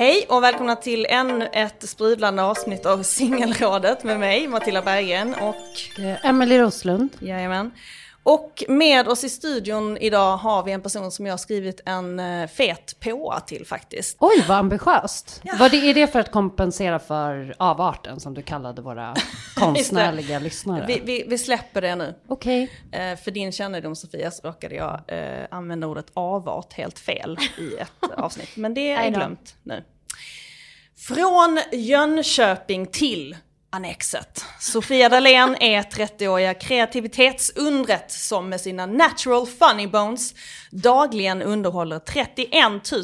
Hej och välkomna till ännu ett sprudlande avsnitt av Singelrådet med mig, Matilda Berggren och Emelie Roslund. Jajamän. Och med oss i studion idag har vi en person som jag har skrivit en eh, fet påa till faktiskt. Oj, vad ambitiöst. Vad det, är det för att kompensera för avarten som du kallade våra konstnärliga lyssnare? Vi, vi, vi släpper det nu. Okej. Eh, för din kännedom Sofia så råkade jag eh, använda ordet avart helt fel i ett avsnitt. Men det är glömt nu. Från Jönköping till Annexet. Sofia Dalén är 30-åriga kreativitetsundret som med sina natural funny bones dagligen underhåller 31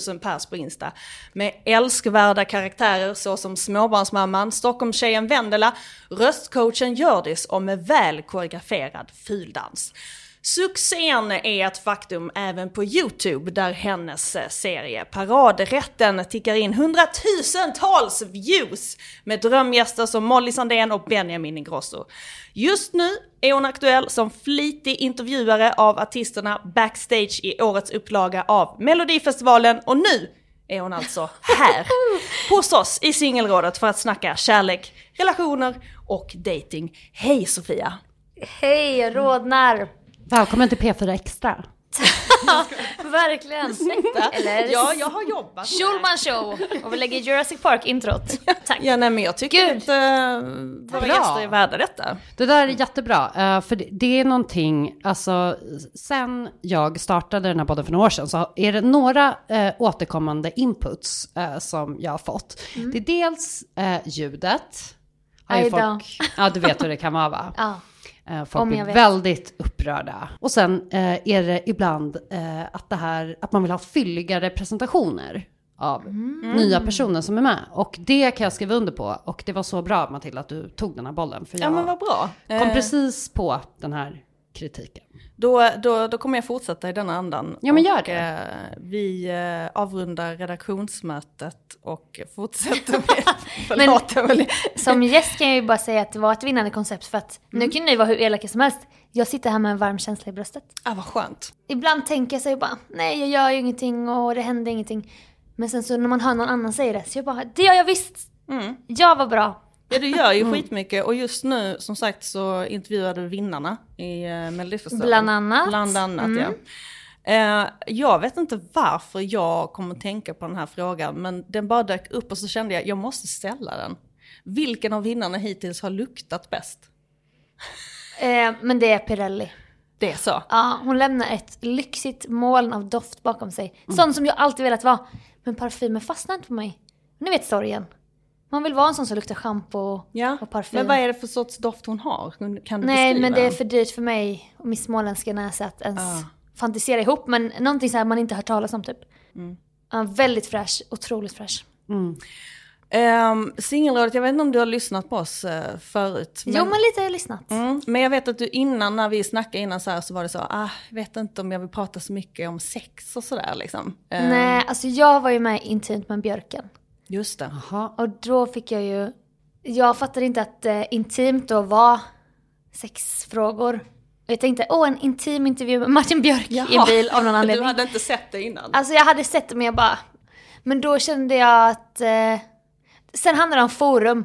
000 pers på Insta. Med älskvärda karaktärer såsom småbarnsmamman, Stockholmstjejen Vendela, röstcoachen Hjördis och med väl koreograferad fuldans. Succén är ett faktum även på YouTube där hennes eh, serie Paradrätten tickar in hundratusentals views med drömgäster som Molly Sandén och Benjamin Ingrosso. Just nu är hon aktuell som flitig intervjuare av artisterna backstage i årets upplaga av Melodifestivalen och nu är hon alltså här hos oss i Singelrådet för att snacka kärlek, relationer och dating. Hej Sofia! Hej, jag rodnar. Välkommen till P4 Extra. Verkligen. Eller Ja, jag har jobbat. Schulman show. Och vi lägger Jurassic Park-introt. Tack. Ja, nej men jag tycker Gud. att uh, våra Bra. gäster är värda detta. Det där är jättebra, eh, för det, det är någonting, alltså sen jag startade den här podden för några år sedan så är det några eh, återkommande inputs eh, som jag har fått. Det är dels eh, ljudet. Har folk, ja, du vet hur det kan vara va? Ja. Eh, Folk Om blir väldigt upprörda. Och sen eh, är det ibland eh, att, det här, att man vill ha fylligare presentationer av Mm. nya personer som är med. Och det kan jag skriva under på. Och det var så bra Matilda att du tog den här bollen. För jag Ja men vad bra. kom Eh, precis på den här kritiken. Då, då, då kommer jag fortsätta i denna andan. Ja, men gör och, det. eh, vi eh, avrundar redaktionsmötet och fortsätter med... Förlåt Emelie. Som gäst kan jag ju bara säga att det var ett vinnande koncept för att nu kan ni vara hur elaka som helst. Jag sitter här med en varm känsla i bröstet. Ah, vad skönt. Ibland tänker jag så bara, nej jag gör ju ingenting och det händer ingenting. Men sen så när man hör någon annan säga det, så jag bara, det gör jag visst! Mm. Jag var bra. Ja du gör ju Mm. skitmycket och just nu som sagt så intervjuade du vinnarna i uh, Melodifestivalen. Bland annat. Bland annat Mm. ja. Eh, jag vet inte varför jag kommer att tänka på den här frågan, men den bara dök upp och så kände jag, jag måste ställa den. Vilken av vinnarna hittills har luktat bäst? Eh, men det är Pirelli. Det är så? Ja, hon lämnar ett lyxigt moln av doft bakom sig. Sån som jag alltid velat vara. Men parfymen fastnar inte på mig. Ni vet sorgen. Man vill vara en sån som luktar schampo Ja, och parfym. men vad är det för sorts doft hon har? Kan du Nej, beskriva men det är för dyrt för mig och min småländska näsa att ens Ah. fantisera ihop. Men någonting så här man inte hört talas om typ. Mm. Ja, väldigt fräsch, otroligt fräsch. Um, Singelrådet, jag vet inte om du har lyssnat på oss eh, förut. Jo, men lite har jag lyssnat. Mm, men jag vet att du innan, när vi snackade innan så här, så var det så, ah, jag vet inte om jag vill prata så mycket om sex och sådär liksom. Ehm, Nej, alltså jag var ju med intimt med Björken. Just det. Jaha. Och då fick jag ju... Jag fattade inte att eh, intimt då var sexfrågor. Jag tänkte, åh en intim intervju med Martin Björk i en bil av någon Du anledning. hade inte sett det innan? Alltså jag hade sett det men jag bara... Men då kände jag att... Eh, sen handlar det om forum.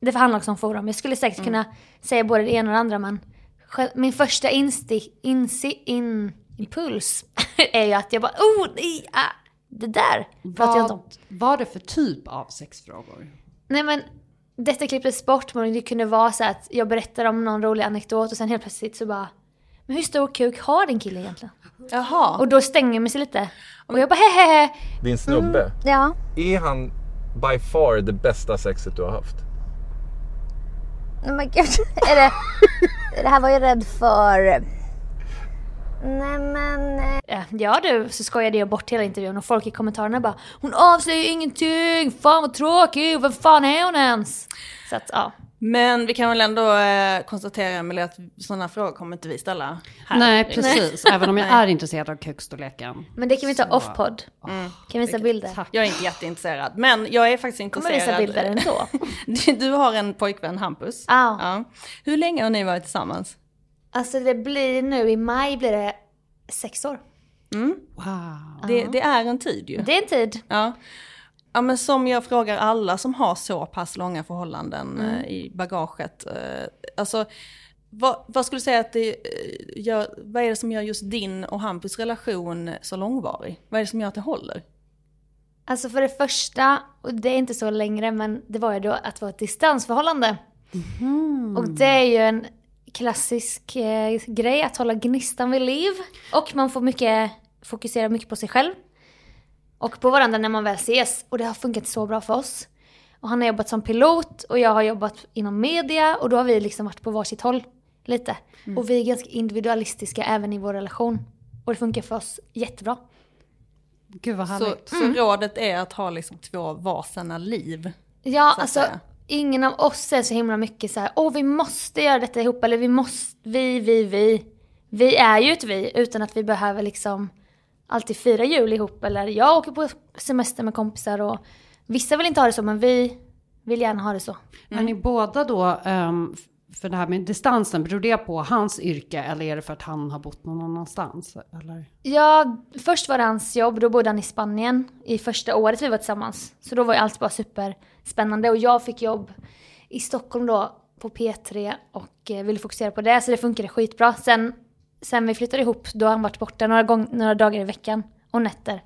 Det handlar också om forum. Jag skulle säkert kunna säga både det ena och det andra men... Min första insti, insi, in, impuls är ju att jag bara, oh nej, ah, det där pratar jag inte om. Vad var det för typ av sexfrågor? Nej men, detta klipptes bort men det kunde vara så att jag berättar om någon rolig anekdot och sen helt plötsligt så bara Men hur stor kuk har din kille egentligen? Jaha. Och då stänger man sig lite. Och jag bara hehehe. Din snubbe, Ja. är han by far det bästa sexet du har haft? Nej men gud, är det... Det här var jag rädd för... Nej men... eh, Ja, ja du, så skojade jag bort hela intervjun och folk i kommentarerna bara Hon avslöjar ju ingenting, fan vad tråkig, vem fan är hon ens? Så att ja. Men vi kan väl ändå eh, konstatera Emelie att sådana frågor kommer inte vi ställa här. Nej, precis. Även om jag är intresserad av kukstorleken. Men det kan vi ta off-podd. Kan vi visa bilder? Tack. Jag är inte jätteintresserad, men jag är faktiskt Kommer visa intresserad. bilder ändå. Du har en pojkvän, Hampus. Ja. Ja. Hur länge har ni varit tillsammans? Alltså det blir nu, i maj blir det sex år. Wow. Det, det är en tid ju. Det är en tid. Ja. ja, men som jag frågar alla som har så pass långa förhållanden Mm. eh, i bagaget. Eh, alltså, vad, vad skulle du säga att det eh, gör, vad är det som gör just din och Hampus relation så långvarig? Vad är det som gör att det håller? Alltså för det första, och det är inte så längre, men det var ju då att vara ett distansförhållande. Och det är ju en klassisk eh, grej att hålla gnistan vid liv. Och man får mycket, fokusera mycket på sig själv. Och på varandra när man väl ses. Och det har funkat så bra för oss. Och han har jobbat som pilot och jag har jobbat inom media och då har vi liksom varit på varsitt håll lite. Och vi är ganska individualistiska även i vår relation. Och det funkar för oss jättebra. Gud vad Så, härligt. så rådet är att ha liksom två varsina liv. Ja, alltså säga. Ingen av oss är så himla mycket så här, åh vi måste göra detta ihop, eller vi måste, vi, vi, vi. Vi är ju ett vi, utan att vi behöver liksom alltid fira jul ihop, eller jag åker på semester med kompisar och vissa vill inte ha det så, men vi vill gärna ha det så. Är ni båda då, ehm, för det här med distansen, beror det på hans yrke eller är det för att han har bott någon annanstans? Eller? Ja, först var det hans jobb, då bodde han i Spanien i första året vi var tillsammans. Så då var ju allt bara superspännande och jag fick jobb i Stockholm då på P3 och eh, ville fokusera på det så det funkade skitbra. Sen, sen vi flyttade ihop då har han varit borta några, gång, några dagar i veckan och nätter.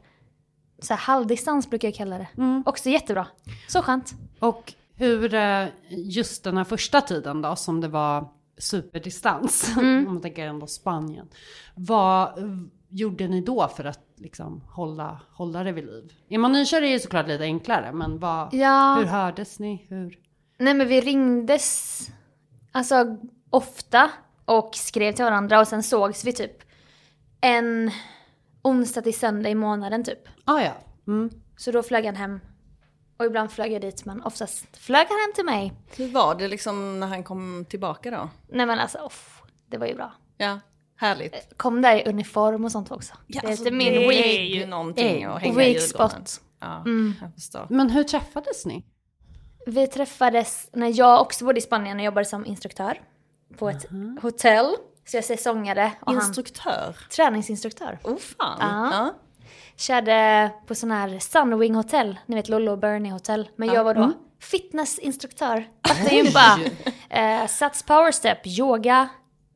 Så här halvdistans brukar jag kalla det. Också jättebra. Så skönt. Och hur, eh, just den här första tiden då, som det var superdistans, om man tänker ändå Spanien. Vad gjorde ni då för att liksom hålla, hålla det vid liv? Är man nykär är det såklart lite enklare, men vad, Ja. hur hördes ni? Hur? Nej men vi ringdes alltså ofta och skrev till varandra och sen sågs vi typ en onsdag till söndag i månaden typ. Ah, ja. Mm. Så då flög han hem. Och ibland flög jag dit men oftast flög han hem till mig. Hur var det liksom när han kom tillbaka då? Nej men alltså off, det var ju bra. Ja, härligt. Kom där i uniform och sånt också. Ja, det är alltså, min det weak, är ju någonting att hänga i spot. Ja, Mm. Men hur träffades ni? Vi träffades när jag också bodde i Spanien och jobbade som instruktör. På ett hotell. Så jag säsongade. Och han, Instruktör? träningsinstruktör. Oh fan. Ja. Ja. Körde på sån här Sunwing hotell, ni vet Lollo och Bernie hotell. Men jag var då fitnessinstruktör. Fattar gympa. eh, sats powerstep, yoga,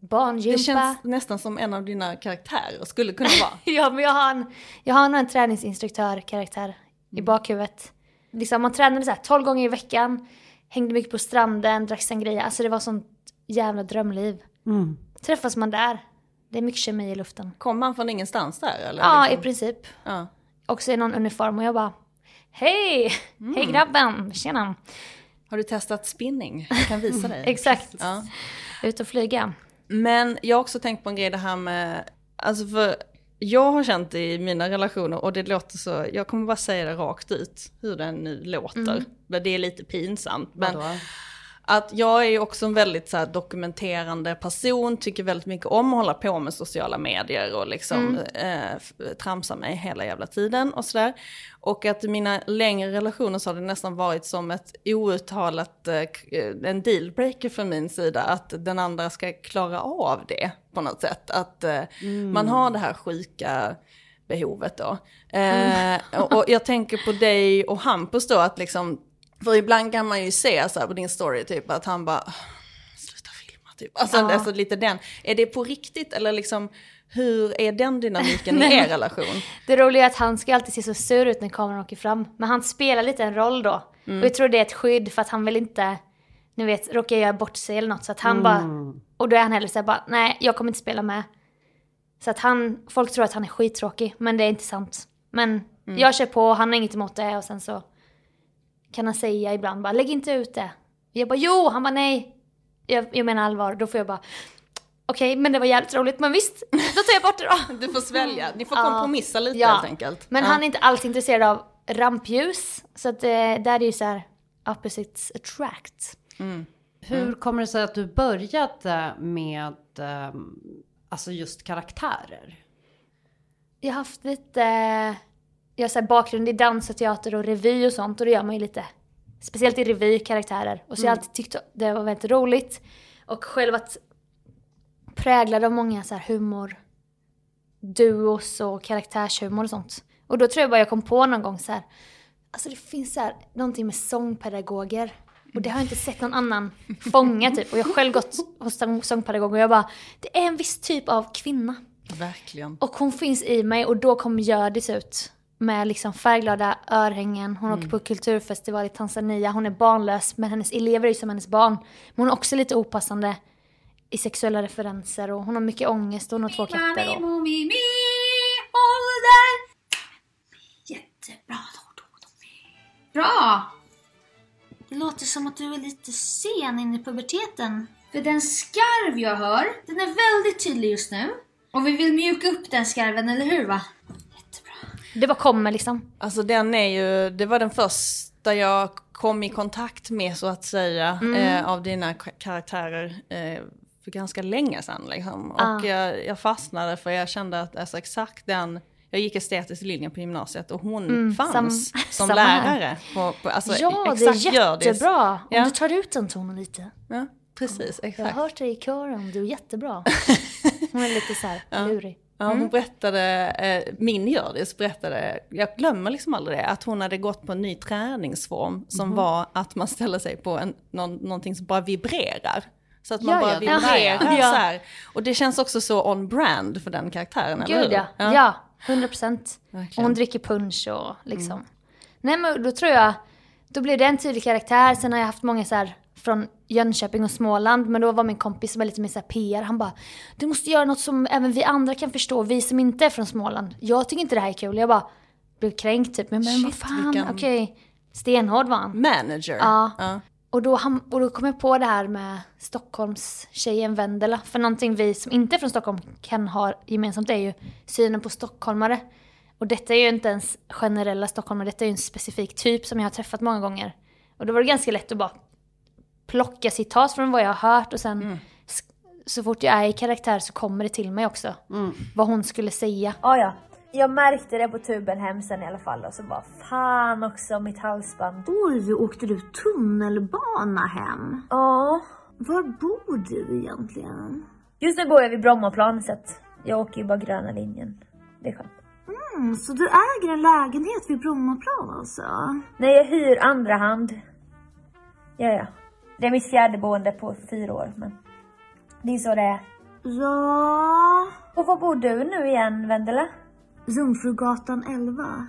barngympa. Det känns nästan som en av dina karaktärer skulle kunna vara. ja, men jag har, en, jag har en träningsinstruktör-karaktär i bakhuvudet. Liksom, man tränade så här 12 gånger i veckan, hängde mycket på stranden, drack sangria. Alltså det var sånt jävla drömliv. Mm. Träffas man där, det är mycket kemi i luften. Kom man från ingenstans där eller? Ja, liksom? i princip. Ja. Också i någon uniform och jag bara Hej! Hej grabben! Tjena! Har du testat spinning? Jag kan visa dig. Exakt. Ja. Ut och flyga. Men jag har också tänkt på en grej det här med, alltså för jag har känt i mina relationer och det låter så, jag kommer bara säga det rakt ut hur den nu låter. Men det är lite pinsamt. Men Vadå? Att jag är ju också en väldigt så dokumenterande person, tycker väldigt mycket om att hålla på med sociala medier och liksom eh, f- tramsa mig hela jävla tiden och sådär. Och att i mina längre relationer så har det nästan varit som ett outtalat, eh, eh, en dealbreaker från min sida, att den andra ska klara av det på något sätt. Att eh, man har det här sjuka behovet då. Eh, och, och jag tänker på dig och Hampus då, att liksom, för ibland kan man ju se så här på din story typ att han bara, "Åh, sluta filma typ. Alltså, Ja. alltså lite den. Är det på riktigt eller liksom, hur är den dynamiken i er relation? Det roliga är att han ska alltid se så sur ut när kameran åker fram. Men han spelar lite en roll då. Och jag tror det är ett skydd för att han vill inte, ni vet, råka göra bort sig eller något. Så att han bara, och då är han hellre såhär bara, nej jag kommer inte spela med. Så att han, folk tror att han är skittråkig, men det är inte sant. Men jag kör på, han har inget emot det och sen så kan han säga ibland bara, lägg inte ut det. Jag bara, jo, han bara nej. Jag, jag menar allvar, då får jag bara, okej men det var jävligt roligt, men visst, då tar jag bort det då. Du får svälja, ni får Ja. kompromissa lite Ja. helt enkelt. Men Ja. han är inte alls intresserad av rampljus. Så att eh, där är det ju så här opposites attract. Hur kommer det sig att du började med ehm, alltså just karaktärer? Jag har haft lite, jag har så här bakgrund i dans och teater och revy och sånt och då gör man ju lite, speciellt i revy, karaktärer. Och så har jag alltid tyckt det var väldigt roligt. Och själv att präglad av många så här humor, duos och karaktärshumor och sånt. Och då tror jag bara jag kom på någon gång så här, alltså det finns så här någonting med sångpedagoger. Och det har jag inte sett någon annan fånga typ. Och jag har själv gått hos sång- sångpedagog och jag bara, det är en viss typ av kvinna. Verkligen. Och hon finns i mig och då kom Hjördis ut. Med liksom färgglada örhängen. Hon åker på kulturfestival i Tanzania. Hon är barnlös men hennes elever är ju som hennes barn. Men hon är också lite opassande i sexuella referenser och hon har mycket ångest och hon har två katter. Och... Jättebra. Bra! Det låter som att du är lite sen in i puberteten. För den skarv jag hör, den är väldigt tydlig just nu. Och vi vill mjuka upp den skarven, eller hur va? Det bara kommer liksom. Alltså den är ju, det var den första jag kom i kontakt med så att säga eh, av dina karaktärer eh, för ganska länge sedan. Liksom. Ah. Och jag, jag fastnade för jag kände att alltså, exakt den, jag gick estetisk linje på gymnasiet och hon fanns sam- som lärare. På, på, alltså, ja, det är exakt jättebra. Om Ja. du tar ut den tonen lite. Ja, precis, Jag har exakt. hört dig i kören, du är jättebra. Hon är lite så här lurig. Ja, hon berättade, eh, min Hjördis berättade, jag glömmer liksom aldrig det, att hon hade gått på en ny träningsform som Mhm. var att man ställer sig på en, någon, någonting som bara vibrerar. Så att man Ja, bara ja, vibrerar Ja. så här. Och det känns också så on brand för den karaktären, eller Gud hur? ja. ja, 100 procent. Och hon dricker punch och liksom. Nej men då tror jag, då blev det en tydlig karaktär. Sen har jag haft många så här från Jönköping och Småland. Men då var min kompis som är lite mer så PR. Han bara, du måste göra något som även vi andra kan förstå. Vi som inte är från Småland. Jag tycker inte det här är kul. Jag bara blev kränkt typ. Men, men vad Shit, fan, vilken- okej. Stenhård var han. Manager. Ja. Ja. Och då, ham- och då kom jag på det här med Stockholms tjejen Vendela. För någonting vi som inte är från Stockholm kan ha gemensamt är ju synen på stockholmare. Och detta är ju inte ens generella stockholmare, detta är ju en specifik typ som jag har träffat många gånger. Och då var det ganska lätt att bara plocka citat från vad jag har hört och sen s- så fort jag är i karaktär så kommer det till mig också. Vad hon skulle säga. Ja, ja. Jag märkte det på tuben hem sen i alla fall och så bara fan också mitt halsband. Oj, åkte du tunnelbana hem? Ja. Var bor du egentligen? Just nu bor jag vid Brommaplan så att jag åker ju bara gröna linjen. Det är skönt. Mm, så du äger en lägenhet vid Brommaplan alltså? Nej, jag hyr andra hand. Ja, ja. Det är mitt fjärde boende på fyra år, men det är så det är. Ja... Och var bor du nu igen, Vendela? Jungfrugatan 11.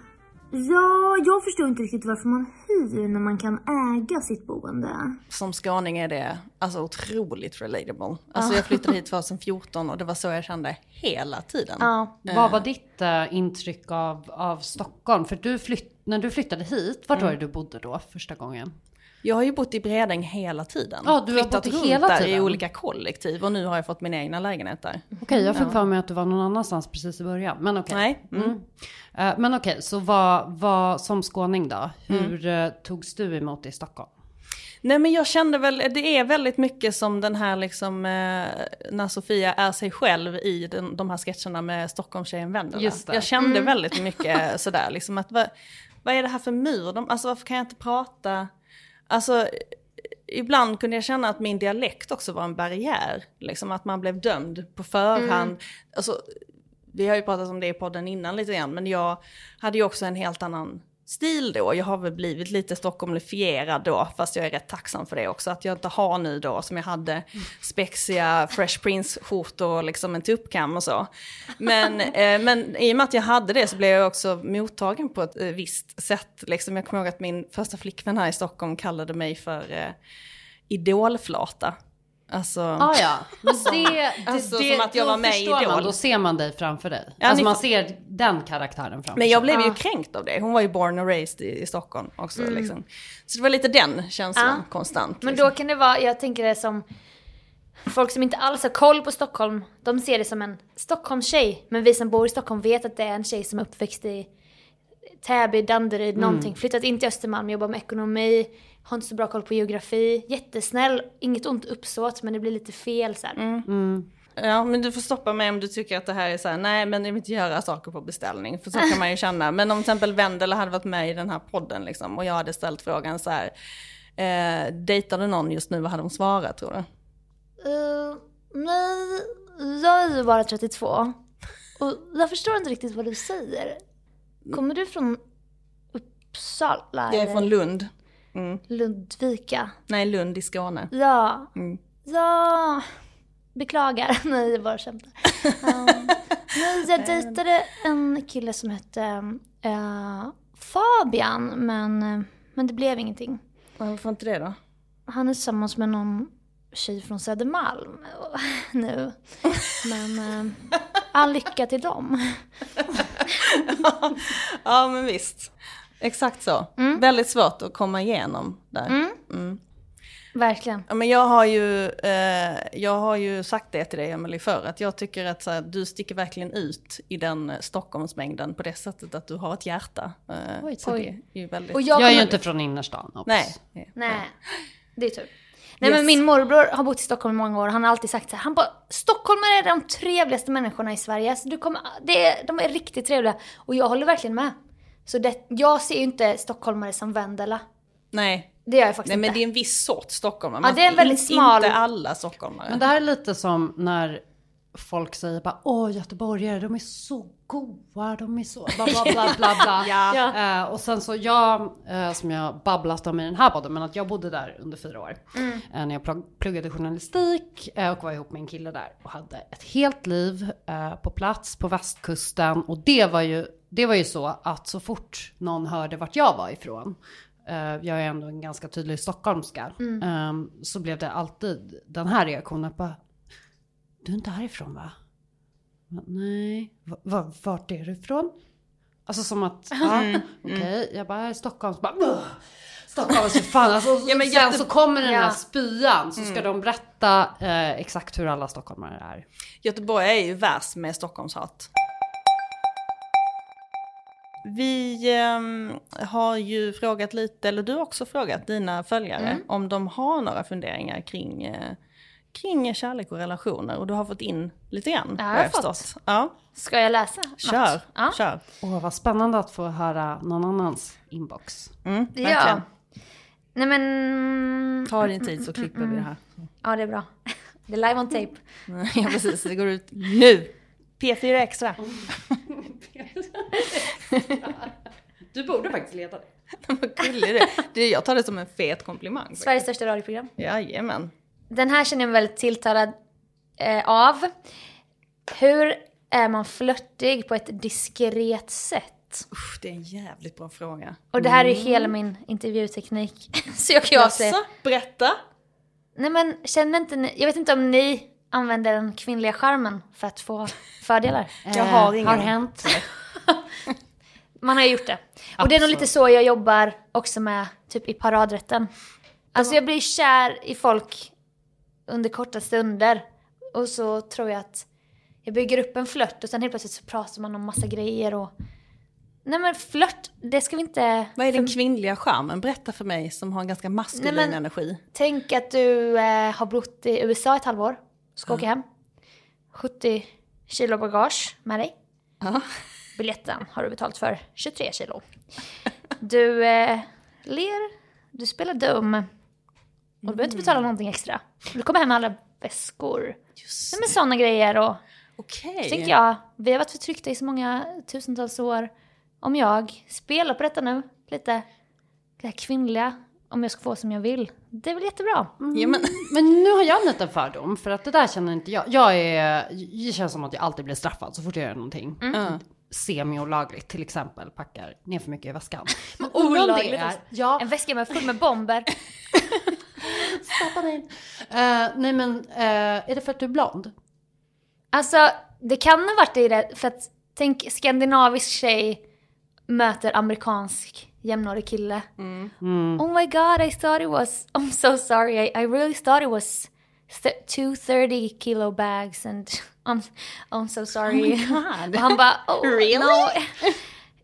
Ja, jag förstår inte riktigt varför man hyr när man kan äga sitt boende. Som skåning är det alltså otroligt relatable. Alltså jag flyttade hit 2014 och det var så jag kände hela tiden. Ja. Vad var ditt eh, intryck av, av Stockholm? För du flytt, när du flyttade hit, vart var det du bodde då första gången? Jag har ju bott i Bredäng hela tiden. Ja, du har Flyttat bott runt hela där i tiden. olika kollektiv och nu har jag fått min egna lägenhet där. Okej, jag fick för mig att du var någon annanstans precis i början. Men okej. Nej. Mm. Mm. Eh, men okej, så vad, vad, som skåning då, hur eh, togs du emot i Stockholm? Nej men jag kände väl, det är väldigt mycket som den här liksom, eh, när Sofia är sig själv i den, de här sketcherna med Stockholmstjejen Vendela. Jag kände väldigt mycket sådär, liksom att vad, vad är det här för mur? De, alltså varför kan jag inte prata? Alltså ibland kunde jag känna att min dialekt också var en barriär. Liksom att man blev dömd på förhand. Alltså, vi har ju pratat om det i podden innan lite grann, men jag hade ju också en helt annan stil då. Jag har väl blivit lite Stockholmlifierad då, fast jag är rätt tacksam för det också. Att jag inte har nu då, som jag hade, spexiga Fresh Prince-skjortor och liksom en tuppkam och så. Men, eh, men i och med att jag hade det så blev jag också mottagen på ett eh, visst sätt. Liksom, jag kommer ihåg att min första flickvän här i Stockholm kallade mig för eh, idolflata. Alltså, Ah, ja, men det, det, Alltså, det, som att jag då var med i Idol. Man, då ser man dig framför dig. Ja, alltså ni man ser den karaktären framför Men jag sig. blev ju Ja. kränkt av det. Hon var ju born and raised i, i Stockholm också. Liksom. Så det var lite den känslan Ja. konstant. Men liksom. då kan det vara, jag tänker det som folk som inte alls har koll på Stockholm, de ser det som en Stockholmstjej. Men vi som bor i Stockholm vet att det är en tjej som är uppväxt i Täby, Danderyd, någonting. Flyttat in till Östermalm, jobbar med ekonomi, har inte så bra koll på geografi. Jättesnäll, inget ont uppsåt men det blir lite fel så här. Mm. Ja, men du får stoppa mig om du tycker att det här är så här, nej men jag vill inte göra saker på beställning. För så kan man ju känna. Men om till exempel Vendela hade varit med i den här podden liksom, och jag hade ställt frågan så här, eh, dejtar du någon just nu, vad hade hon svarat tror du? Eh, nej, jag är ju bara 32. Och jag förstår inte riktigt vad du säger. Kommer du från Uppsala? Jag är eller från Lund. Mm. Ludvika? Nej, Lund i Skåne. Ja. Mm. Ja. Beklagar. Nej, jag bara skämtar. Um, nej, jag dejtade en kille som hette eh, Fabian, men, eh, men det blev ingenting. Varför inte det då? Han är tillsammans med någon tjej från Södermalm nu. Men eh, all lycka till dem. ja, men visst. Exakt så. Väldigt svårt att komma igenom där. Mm. Verkligen. Ja, men jag, har ju, eh, jag har ju sagt det till dig Emelie förr, att jag tycker att så här, du sticker verkligen ut i den eh, Stockholmsmängden på det sättet att du har ett hjärta. Eh, Oj, oj. det är ju väldigt... Och Jag är kommer- ju inte från innerstan. Nej. Nej, det är tur. Nej Yes. men min morbror har bott i Stockholm i många år. Han har alltid sagt så här, han bara Stockholmare är de trevligaste människorna i Sverige. Så du kommer, det de är riktigt trevliga. Och jag håller verkligen med. Så det, jag ser ju inte stockholmare som Vendela. Nej. Det gör jag faktiskt Nej, men inte. det är en viss sorts stockholmare. Ja, det är en väldigt smal- Inte alla stockholmare. Men det här är lite som när folk säger bara åh göteborgare de är så goa, de är så bla bla bla bla bla. Ja. Eh, och sen så jag, eh, som jag babblat om i den här podden, men att jag bodde där under fyra år. Mm. Eh, när jag plugg- pluggade journalistik och var ihop med en kille där och hade ett helt liv på plats på västkusten. Och det var ju, det var ju så att så fort någon hörde vart jag var ifrån, jag är ändå en ganska tydlig stockholmska, eh, så blev det alltid den här reaktionen på du är inte härifrån va? Nej, va, vart är du ifrån? Alltså som att, ja, okej, jag bara, jag är i Stockholm, så bara, "Ugh, Stockholm, så fan, alltså, Ja, men sen så kommer den Ja. här spyan, så ska de berätta eh, exakt hur alla stockholmare är. Göteborg är ju värst med Stockholmshat. Vi ehm, har ju frågat lite, eller du har också frågat dina följare Mm. om de har några funderingar kring, eh, kring kärlek och relationer. Och du har fått in lite grann, jag vad har jag fått. förstått. Ja, Ska jag läsa? något? kör, Ja. kör. Åh, vad spännande att få höra någon annans inbox. Mm, Ja. Nej men... Ta din tid så klipper vi det här. Ja det är bra. Det är live on tape. Ja precis, det går ut nu. P4 Extra. Du borde faktiskt leta det. Vad gullig du är. det. Jag tar det som en fet komplimang. Sveriges största radioprogram. Jajamän. Den här känner jag mig väldigt tilltalad eh, av. Hur är man flörtig på ett diskret sätt? Usch, det är en jävligt bra fråga. Och det här är ju hela min intervjuteknik. Så jag kan ju avslöja. Berätta. Nej men känner inte ni, jag vet inte om ni använder den kvinnliga charmen för att få fördelar? Jag har ingen. Har hänt. Man har ju gjort det. Och det är nog lite så jag jobbar också med typ i paradrätten. Alltså jag blir kär i folk under korta stunder. Och så tror jag att jag bygger upp en flört och sen helt plötsligt så pratar man om massa grejer och... Nej men flört, det ska vi inte... Vad är den kvinnliga charmen? Berätta för mig som har en ganska maskulin Nej, men- energi. Tänk att du eh, har bott i USA ett halvår, ska åka hem. 70 kilo bagage med dig. Ja. Biljetten har du betalt för 23 kilo. Du eh, ler, du spelar dum. Och du behöver inte betala någonting extra. Du kommer hem med alla väskor. Just Nej, men sådana grejer och Okej. så tänker jag, vi har varit förtryckta i så många tusentals år. Om jag spelar på detta nu, lite det här kvinnliga, om jag ska få som jag vill. Det är väl jättebra. Ja, men, Men nu har jag en liten fördom, för att det där känner inte jag. Jag är, det känns som att jag alltid blir straffad så fort jag gör någonting. ja. Semi-olagligt, till exempel packar ner för mycket i väskan. Men det Olagligt är, ja, En väska med full med bomber. stoppa in. Eh, nej men, eh, är det för att du är blond? Alltså, det kan ha varit i det, för att tänk skandinavisk tjej möter amerikansk jämnårig kille. Oh my god, I thought it was, I'm so sorry, I, I really thought it was th- two 30 kilo bags and I'm, I'm so sorry. God. Och han bara, oh Really? no.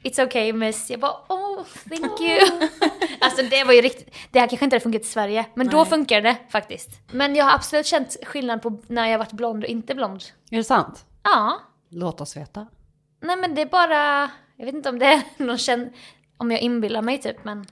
It's okay miss. Jag bara, oh thank you. alltså det var ju riktigt, det här kanske inte hade funkat i Sverige, men då Nej. funkar det faktiskt. Men jag har absolut känt skillnad på när jag varit blond och inte blond. Är det sant? Ja. Låt oss veta. Nej men det är bara, jag vet inte om det är någon känd, om jag inbillar mig typ men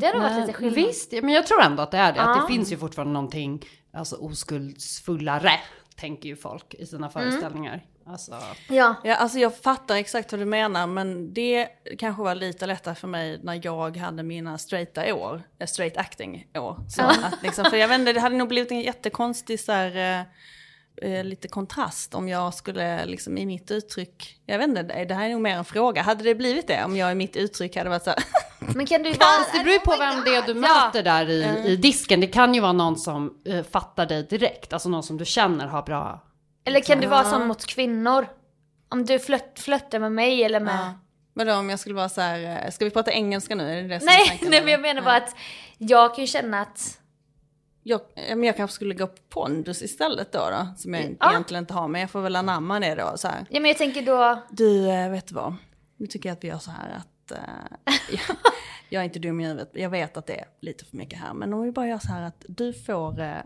det har varit lite skillnad. Visst, men jag tror ändå att det är det. Att Ja. det finns ju fortfarande någonting alltså, oskuldsfullare, tänker ju folk i sina föreställningar. Alltså, Ja. Ja, alltså jag fattar exakt vad du menar, men det kanske var lite lättare för mig när jag hade mina straighta år, eh, straight acting år. Så att liksom, för jag vet inte, det hade nog blivit en jättekonstig så här, eh, eh, lite kontrast om jag skulle liksom i mitt uttryck, jag vet inte, det här är nog mer en fråga, hade det blivit det om jag i mitt uttryck hade varit så här, Men kan du Fast det beror ju på vem det är du God. Ja. möter där i, i disken. Det kan ju vara någon som eh, fattar dig direkt, alltså någon som du känner har bra... Eller kan du vara sån mot kvinnor? Om du flört, flörtar med mig eller med... ja. Vadå om jag skulle vara så här, eh, ska vi prata engelska nu? Är det det är Nej, nej men jag menar bara att jag kan ju känna att Jag, ja, men jag kanske skulle gå på pondus istället då, då som jag Ja. egentligen inte har, men jag får väl anamma det då så här. Ja men jag tänker då, Du, eh, vet du vad? Nu tycker jag att vi gör så här att... eh, jag, jag är inte dum i huvudet, jag vet att det är lite för mycket här. Men om vi bara gör så här att du får... eh,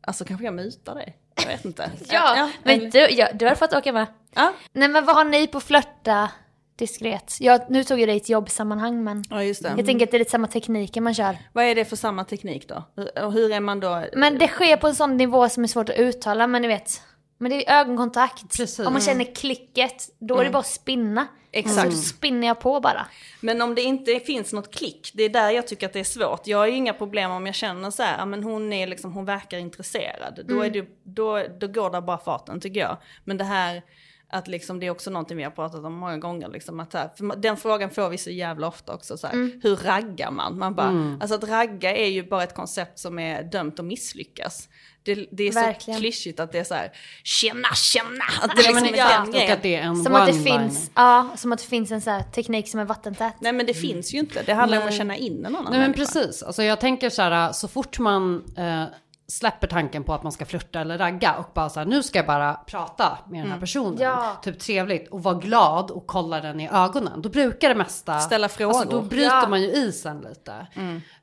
alltså kanske jag mutar dig? Jag vet inte. ja, men eller- du, ja, du har fått åka med. ja. Nej men vad har ni på flörta diskret? Jag, nu tog jag dig i ett jobbsammanhang men ja, just det. jag tänker att det är lite samma tekniker man kör. Vad är det för samma teknik då? Hur- Och hur är man då? Men det sker på en sån nivå som är svårt att uttala men ni vet. Men det är ögonkontakt. Precis. Om man känner klicket, då är det bara att spinna. Exakt. Så spinner jag på bara. Men om det inte finns något klick, det är där jag tycker att det är svårt. Jag har ju inga problem om jag känner så här, ja, men hon, är liksom, hon verkar intresserad. Då, är det, då, då går det bara farten tycker jag. Men det här, att liksom, det är också någonting vi har pratat om många gånger. Liksom, att här, för den frågan får vi så jävla ofta också. Så här, Hur raggar man? man bara, Alltså att ragga är ju bara ett koncept som är dömt att misslyckas. Det, det är Verkligen. så klyschigt att det är så här, tjena, tjena. Att det Ja, men liksom den och grejen. att det är en Som att det finns, ja, som att det finns en här teknik som är vattentät. Nej men det finns ju inte, det handlar om att Nej. känna in en annan Nej men människa. precis, alltså jag tänker så här, så fort man eh, släpper tanken på att man ska flirta eller ragga och bara så här, nu ska jag bara prata med den här personen. Ja. Typ trevligt och vara glad och kolla den i ögonen. Då brukar det mesta... Ställa frågor. Alltså, då bryter Ja. man ju isen lite.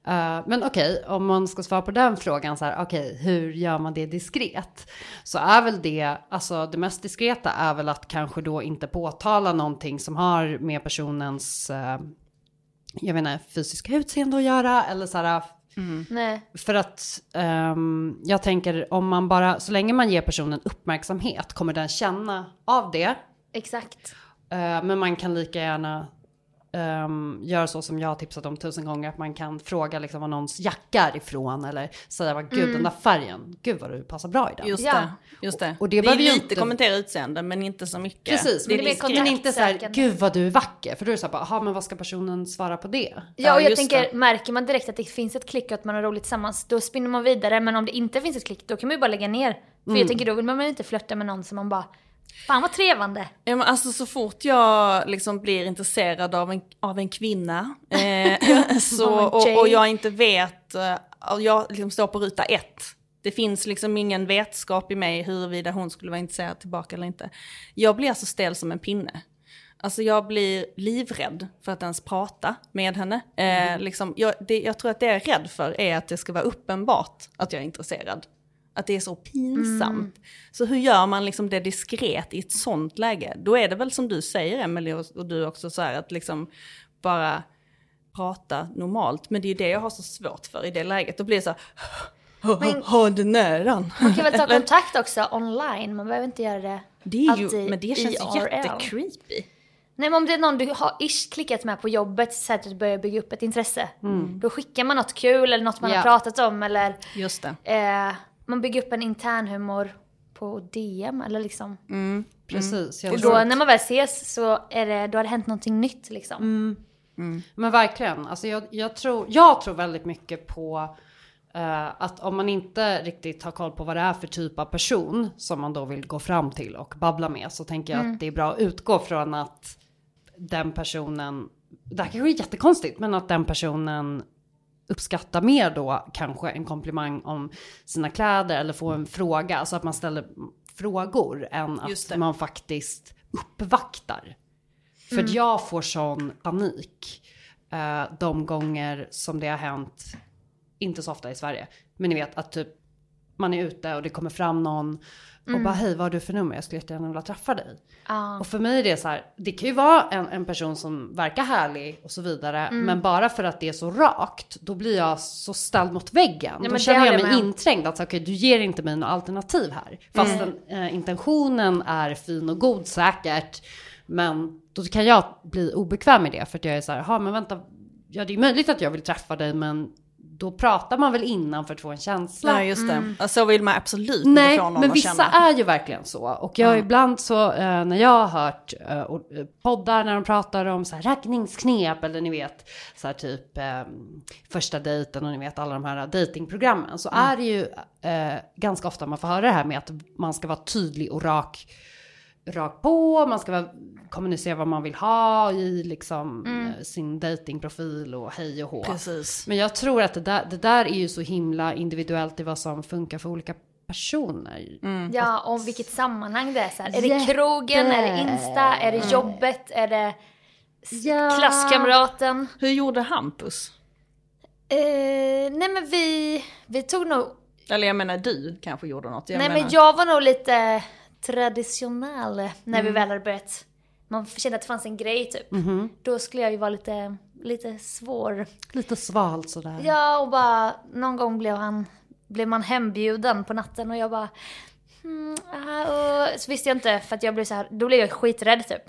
Eh, men okej, om man ska svara på den frågan så här, okej, hur gör man det diskret? Så är väl det, alltså det mest diskreta är väl att kanske då inte påtala någonting som har med personens, eh, jag inte, fysiska utseende att göra eller så här, Nej. för att ehm, jag tänker om man bara, så länge man ger personen uppmärksamhet kommer den känna av det. Exakt. Eh, men man kan lika gärna um, gör så som jag har tipsat om tusen gånger, att man kan fråga liksom var någons jacka är ifrån eller säga vad gud Mm. den där färgen, gud vad du passar bra i den. Just det. Just det. Och, och det, det är ju lite inte... kommentera utseende men inte så mycket. Precis, men, är det diskret. men inte så här, gud vad du är vacker. För då är det så här, bara, "Aha, men vad ska personen svara på det? Ja, och jag tänker, det. märker man direkt att det finns ett klick och att man har roligt tillsammans, då spinner man vidare. Men om det inte finns ett klick, då kan man ju bara lägga ner. För Mm. jag tänker, då vill man väl inte flörta med någon som man bara, fan vad trevande. Ja, men alltså så fort jag liksom blir intresserad av en, av en kvinna eh, så, och, och jag inte vet, eh, jag liksom står på ruta ett. Det finns liksom ingen vetskap i mig huruvida hon skulle vara intresserad tillbaka eller inte. Jag blir alltså stel som en pinne. Alltså jag blir livrädd för att ens prata med henne. Eh, liksom, jag, det, jag tror att det jag är rädd för är att det ska vara uppenbart att jag är intresserad. Att det är så pinsamt. Så hur gör man liksom det diskret i ett sånt läge? Då är det väl som du säger Emelie och, och du också så här att liksom bara prata normalt. Men det är ju det jag har så svårt för i det läget. Då blir det så här, ha, Men- ha den näran. Man kan väl ta kontakt också online, man behöver inte göra det Det är ju, men det känns IRL. jättecreepy. Nej men om det är någon du har ish klickat med på jobbet så att du börjar bygga upp ett intresse. Då skickar man något kul eller något man Ja. har pratat om eller Just det. eh, man bygger upp en intern humor på DM eller liksom. Precis. jag Och då när man väl ses så är det, då har det hänt någonting nytt liksom. Men verkligen, alltså jag, jag, tror, jag tror väldigt mycket på eh, att om man inte riktigt har koll på vad det är för typ av person som man då vill gå fram till och babbla med så tänker jag att det är bra att utgå från att den personen, det här kanske är jättekonstigt, men att den personen uppskattar mer då kanske en komplimang om sina kläder eller få en fråga, alltså att man ställer frågor än att man faktiskt uppvaktar. För att jag får sån panik eh, de gånger som det har hänt, inte så ofta i Sverige, men ni vet att typ man är ute och det kommer fram någon och bara hej vad har du för nummer? Jag skulle jättegärna vilja träffa dig. Ja. Och för mig är det så här, det kan ju vara en, en person som verkar härlig och så vidare, Mm. men bara för att det är så rakt, då blir jag så ställd mot väggen. men då känner jag mig med inträngd, att okej du ger inte mig något alternativ här. Fast Mm. den, eh, intentionen är fin och god säkert, men då kan jag bli obekväm med det för att jag är så här, ja men vänta, ja det är möjligt att jag vill träffa dig men då pratar man väl innan för att få en känsla. Ja just det. Och så vill man absolut inte Nej, få någon men vissa känna. är ju verkligen så. Och jag ibland så, eh, när jag har hört eh, eh, poddar när de pratar om så här raggningsknep eller ni vet, så här typ eh, första dejten och ni vet alla de här datingprogrammen så är det ju eh, ganska ofta man får höra det här med att man ska vara tydlig och rak rakt på, man ska vara, kommunicera vad man vill ha i liksom eh, sin datingprofil och hej och hå. Precis. Men jag tror att det där, det där är ju så himla individuellt i vad som funkar för olika personer. Ja, och vilket sammanhang det är så här. Är det krogen, är det Insta, är det jobbet, är det klasskamraten? Hur gjorde Hampus? Eh, nej men vi, vi tog nog, Eller jag menar du kanske gjorde något. Jag nej menar, men jag var nog lite traditionell när Mm. vi väl hade börjat. Man kände att det fanns en grej typ. Mhm. Då skulle jag ju vara lite, lite svår. Lite svalt sådär. Ja och bara, någon gång blev han, blev man hembjuden på natten och jag bara, mm, och, så visste jag inte för att jag blev så här, då blev jag skiträdd typ.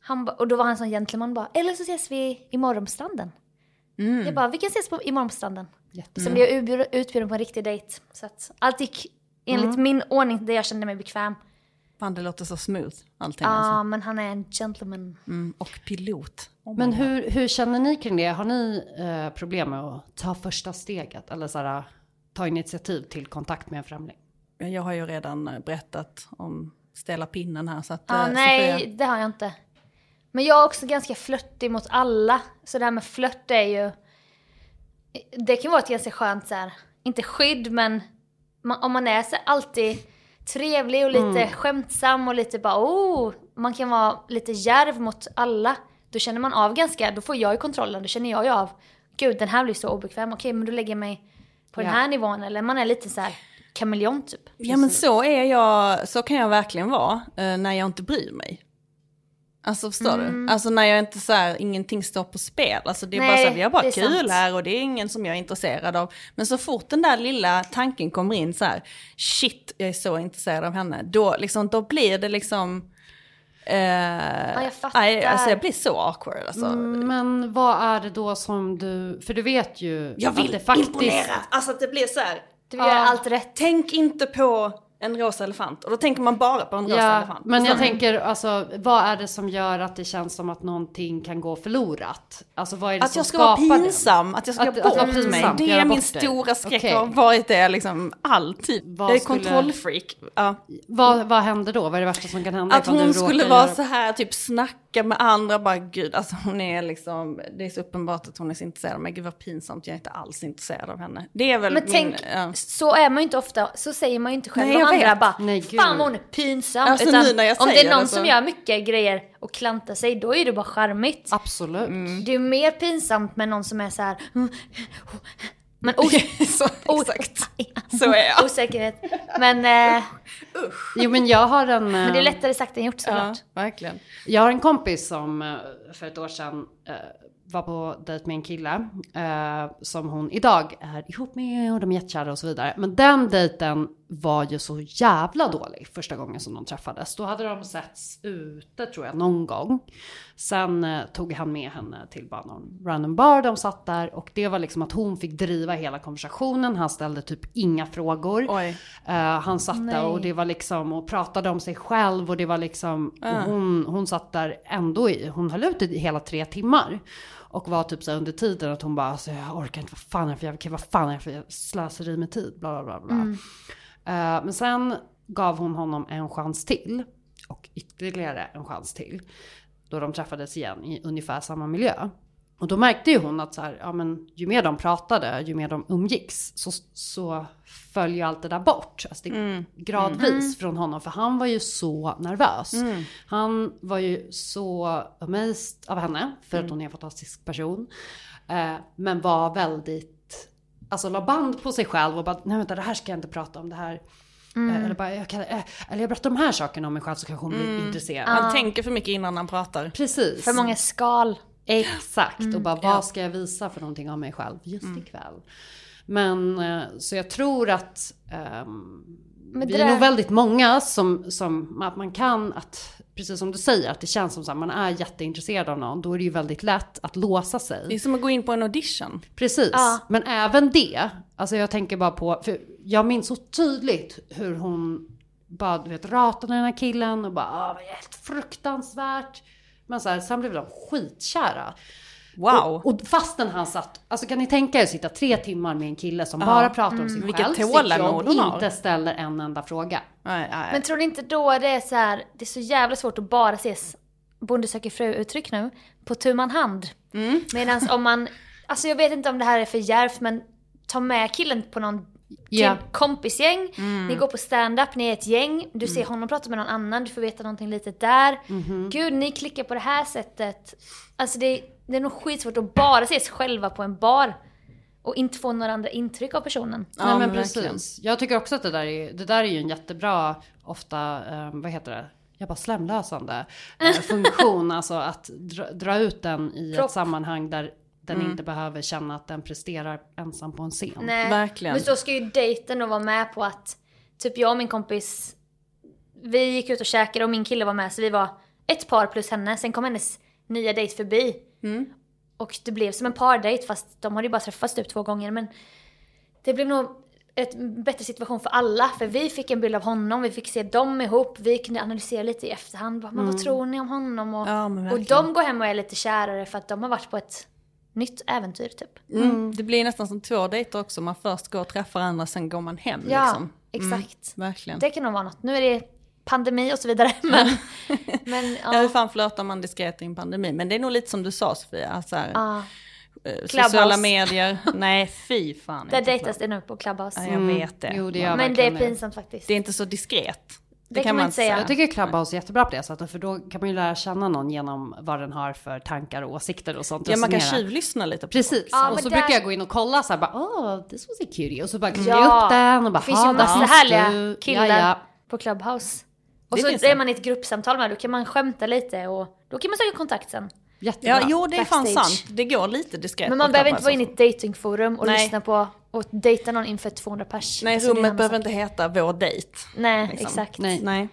Han ba, och då var han sån gentleman bara, eller så ses vi imorgon på stranden. Mm. Jag bara, vi kan ses på, imorgon på stranden. Sen blev jag utbjuden på en riktig dejt. Så att allt gick enligt Mm. min ordning där jag kände mig bekväm. Fan det låter så smooth allting Ja, alltså. men han är en gentleman. mm, Och pilot. Oh Men hur, hur känner ni kring det? Har ni eh, problem med att ta första steget? Eller såhär, ta initiativ till kontakt med en främling? Jag har ju redan eh, berättat om stela pinnen här så att Ja, eh, nej, Sofia- det har jag inte. Men jag är också ganska flörtig mot alla. Så det här med flört är ju... Det kan vara ett ganska skönt så här, inte skydd men man, om man är så här, alltid trevlig och lite skämtsam och lite bara oh, man kan vara lite järv mot alla. Då känner man av ganska, då får jag ju kontrollen, då känner jag ju av gud den här blir så obekväm, okej men då lägger jag mig på den Ja. här nivån eller man är lite så här kameleont typ. Ja men så är jag, så kan jag verkligen vara eh, när jag inte bryr mig. Alltså förstår Mm. du? Alltså när jag inte så här, ingenting står på spel. Alltså det är Nej, bara så här, vi har bara kul sant. här och det är ingen som jag är intresserad av. Men så fort den där lilla tanken kommer in så här, shit jag är så intresserad av henne. Då, liksom, då blir det liksom, Eh, jag fattar. Alltså jag blir så awkward alltså. Mm, Men vad är det då som du, för du vet ju Jag att vill det faktiskt... imponera! Alltså att det blir så här. Du gör allt rätt. Tänk inte på en rosa elefant. Och då tänker man bara på en rosa Ja, elefant. men jag tänker alltså, vad är det som gör att det känns som att någonting kan gå förlorat? Alltså vad är det Att som jag ska vara pinsam, att jag ska Att- bort mig. pinsam, Det göra är min stora skräck och har varit det liksom alltid. Vad jag är skulle- kontrollfreak. Ja. Vad, vad händer då? Vad är det värsta som kan hända? Att hon skulle vara så här, typ snacka med andra, bara gud, alltså hon är liksom, det är så uppenbart att hon är så intresserad av mig, gud vad pinsamt, jag är inte alls intresserad av henne. Det är väl Men min, tänk, ja. så är man ju inte ofta, så säger man ju inte själv Nej, jag andra vet. bara Nej, gud. Fan hon är pinsam. Alltså, Utan nu när jag om det är någon det så- som gör mycket grejer och klantar sig, då är det bara charmigt. Absolut. Det är mer pinsamt med någon som är så här. "Mm, Men så, exakt. Så är jag. osäkerhet. Men, eh, Jo men jag har en... men det är eh, lättare sagt än gjort Ja, såklart. verkligen. Jag har en kompis som eh, för ett år sedan eh, var på dejt med en kille eh, som hon idag är ihop med och de är jättekära och så vidare. Men den dejten var ju så jävla dålig första gången som de träffades. Då hade de setts ute tror jag någon gång. Sen eh, tog han med henne till bara någon random bar. De satt där och det var liksom att hon fick driva hela konversationen. Han ställde typ inga frågor. Oj. Eh, han satt där och det var liksom och pratade om sig själv och det var liksom och hon, hon satt där ändå i, hon höll ut i hela tre timmar. Och var typ så under tiden att hon bara, alltså, jag orkar inte, vad fan är det för jävla, vad fan är det för slöseri med tid, bla bla bla. bla. Eh, men sen gav hon honom en chans till och ytterligare en chans till. Då de träffades igen i ungefär samma miljö. Och då märkte ju hon att så här, ja, men, ju mer de pratade, ju mer de umgicks, så, så föll ju allt det där bort. Alltså det, Gradvis från honom, för han var ju så nervös. Han var ju så amazed av henne, för att hon är en fantastisk person. Eh, men var väldigt, alltså la band på sig själv och bara, nej vänta det här ska jag inte prata om, det här. Eh, eller bara, jag kan, eh, eller jag berättar de här sakerna om mig själv så kanske hon blir intresserad. Han tänker för mycket innan han pratar. Precis. För många skal. Exakt, och bara vad ska jag visa för någonting av mig själv just ikväll. Men eh, så jag tror att ehm, Men vi det är nog där- väldigt många som, som att man kan att, precis som du säger, att det känns som att man är jätteintresserad av någon. Då är det ju väldigt lätt att låsa sig. Det är som att gå in på en audition. Precis, Ja. men även det. Alltså jag tänker bara på, för jag minns så tydligt hur hon bara du vet, ratade den här killen och bara ah, vad helt fruktansvärt. Men så här, sen blev de skitkära. Wow. Och, och fastän han satt, alltså kan ni tänka er att sitta tre timmar med en kille som bara pratar om sig Vilket själv, sitt jobb, hon har. inte ställer en enda fråga. Nej, nej. Men tror ni inte då det är så här, det är så jävla svårt att bara ses Bonde söker fru-uttryck nu, på tu man hand. Mm. Medan om man, alltså jag vet inte om det här är för djärvt men ta med killen på någon Ja. typ kompisgäng, Mm. ni går på stand-up, ni är ett gäng, du ser honom prata med någon annan, du får veta någonting litet där. Mhm. Gud, ni klickar på det här sättet. Alltså det, det är nog skitsvårt att bara ses själva på en bar och inte få några andra intryck av personen. Ja, Nej men men precis. verkligen. Jag tycker också att det där är, det där är ju en jättebra, ofta, eh, vad heter det? Jag bara slemlösande eh, funktion. alltså att dra, dra ut den i Propp. ett sammanhang där den Mm. inte behöver känna att den presterar ensam på en scen. Nej. Verkligen. Men så ska ju dejten då vara med på att typ jag och min kompis vi gick ut och käkade och min kille var med så vi var ett par plus henne. Sen kom hennes nya dejt förbi. Och det blev som en pardejt fast de hade ju bara träffats typ två gånger men det blev nog ett bättre situation för alla för vi fick en bild av honom, vi fick se dem ihop, vi kunde analysera lite i efterhand. Bara, Men vad tror ni om honom? Och, Ja, och de går hem och är lite kärare för att de har varit på ett nytt äventyr typ. Mm. Det blir nästan som två dejter också. Man först går och träffar andra, sen går man hem. Ja, liksom. exakt. Verkligen. Det kan nog vara något. Nu är det pandemi och så vidare. Men, men Ja, hur ja. fan flörtar man diskret i en pandemi? Men det är nog lite som du sa Sofia, alltså här, ja. eh, Clubhouse. sociala medier. Nej, fy fan. Där inte dejtas det nu på Clubhouse. Ja, jag vet det. Jo, det gör men det är pinsamt faktiskt. Det är inte så diskret. Det kan man inte säga. Jag tycker Clubhouse är jättebra på det sättet, för då kan man ju lära känna någon genom vad den har för tankar och åsikter och sånt. Ja, man kan tjuvlyssna lite på Precis, Ja, och så där- brukar jag gå in och kolla så här bara oh this was a cutie och så bara klickar Ja, jag upp den och bara det finns "Ha, ju massa härliga du." killar Ja, ja. på Clubhouse. Och Det så är man i ett gruppsamtal med, då kan man skämta lite och då kan man söka kontakt sen. Jättebra. Ja, jo det är fan Backstage. sant. Det går lite diskret Men man behöver inte vara inne i ett datingforum och Nej. lyssna på och dejta någon inför 200 pers. Nej, Alltså, rummet behöver sak. inte heta vår dejt. Nej, liksom. exakt. Nej. Nej.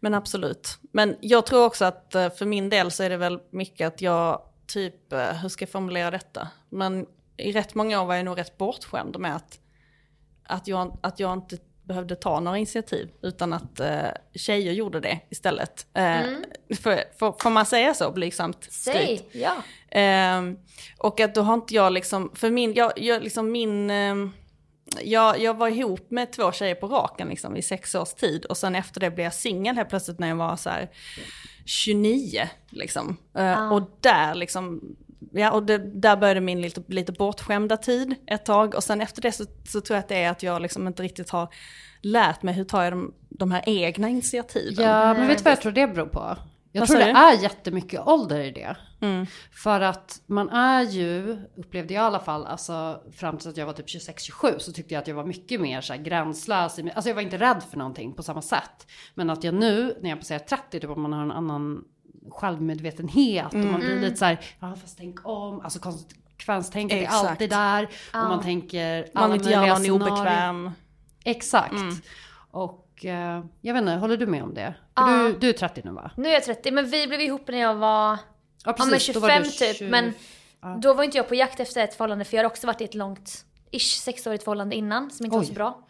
Men absolut. Men jag tror också att eh, för min del så är det väl mycket att jag typ, eh, hur ska jag formulera detta? Men i rätt många år var jag nog rätt bortskämd med att, att, jag, att jag inte behövde ta några initiativ utan att eh, tjejer gjorde det istället. Eh, Mm. för, för, får man säga så blygsamt? Säg, ja. Ehm, och att då har inte jag liksom, för min, jag, jag liksom min, ehm, jag, jag var ihop med två tjejer på raken liksom i sex års tid och sen efter det blev jag singel helt plötsligt när jag var så här 29 liksom. Eh, Ah. Och där liksom, ja och det, där började min lite, lite bortskämda tid ett tag och sen efter det så, så tror jag att det är att jag liksom inte riktigt har lärt mig hur tar jag de, de här egna initiativen. Ja, men vet du vad jag tror det beror på? Jag Vad tror det är jättemycket ålder i det. Mm. För att man är ju, upplevde jag i alla fall, alltså fram till att jag var typ 26-27 så tyckte jag att jag var mycket mer så här gränslös. Alltså jag var inte rädd för någonting på samma sätt. Men att jag nu, när jag passerar 30, typ om man har en annan självmedvetenhet och man blir Mm. lite så här, ja fast tänk om, alltså konsekvenstänket är alltid där. Ja. Och man tänker Man vill inte göra någon obekväm. Exakt. Mm. Och eh, jag vet inte, håller du med om det? Ja. du, du är 30 nu va? Nu är jag 30, men vi blev ihop när jag var Ja ja, men 25 du typ. 20 Men ja. då var inte jag på jakt efter ett förhållande för jag har också varit i ett långt, ish, sexårigt förhållande innan som inte var Oj. så bra.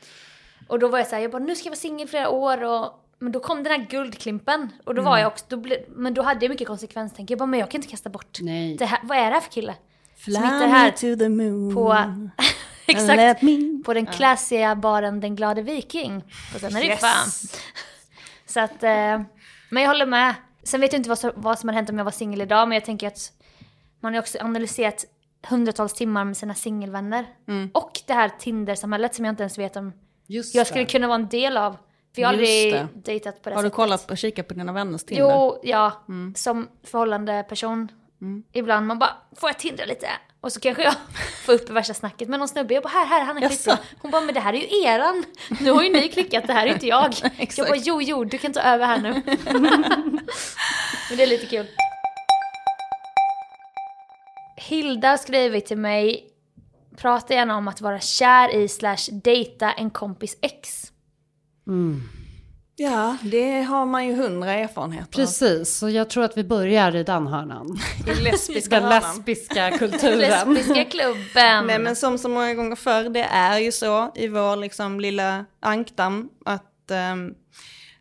Och då var jag såhär, jag bara nu ska jag vara singel flera år och men då kom den här guldklimpen och då Mm. var jag också, då ble, men då hade jag mycket konsekvenstänk. Jag bara, men jag kan inte kasta bort Nej. det här. Vad är det här för kille? Fly här to the moon. på, exakt, på den klassiga baren Den glade viking. Är det Yes. fan. Så att, eh, men jag håller med. Sen vet jag inte vad, så, vad som har hänt om jag var singel idag, men jag tänker att man har också analyserat hundratals timmar med sina singelvänner. Mm. Och det här Tinder-samhället som jag inte ens vet om Just jag skulle det. kunna vara en del av. För jag har aldrig dejtat på det Har du sättet. kollat och kikat på dina vänners Tinder? Jo, ja. Mm. Som förhållande person. Ibland man bara, får jag tindra lite? Och så kanske jag får upp värsta snacket med någon snubbe. Jag bara, här, här, han är skitbra. Hon bara, men det här är ju eran. Nu har ju ni klickat, det här är inte jag. jag bara, jo, jo, du kan ta över här nu. men det är lite kul. Hilda har skrivit till mig, prata gärna om att vara kär i slash dejta en kompis ex. Ja, det har man ju hundra erfarenheter. Precis, så jag tror att vi börjar i den hörnan. I lesbiska Den hörnan. lesbiska kulturen. Lesbiska klubben. Nej men som så många gånger förr, det är ju så i vår liksom lilla ankdam att ehm,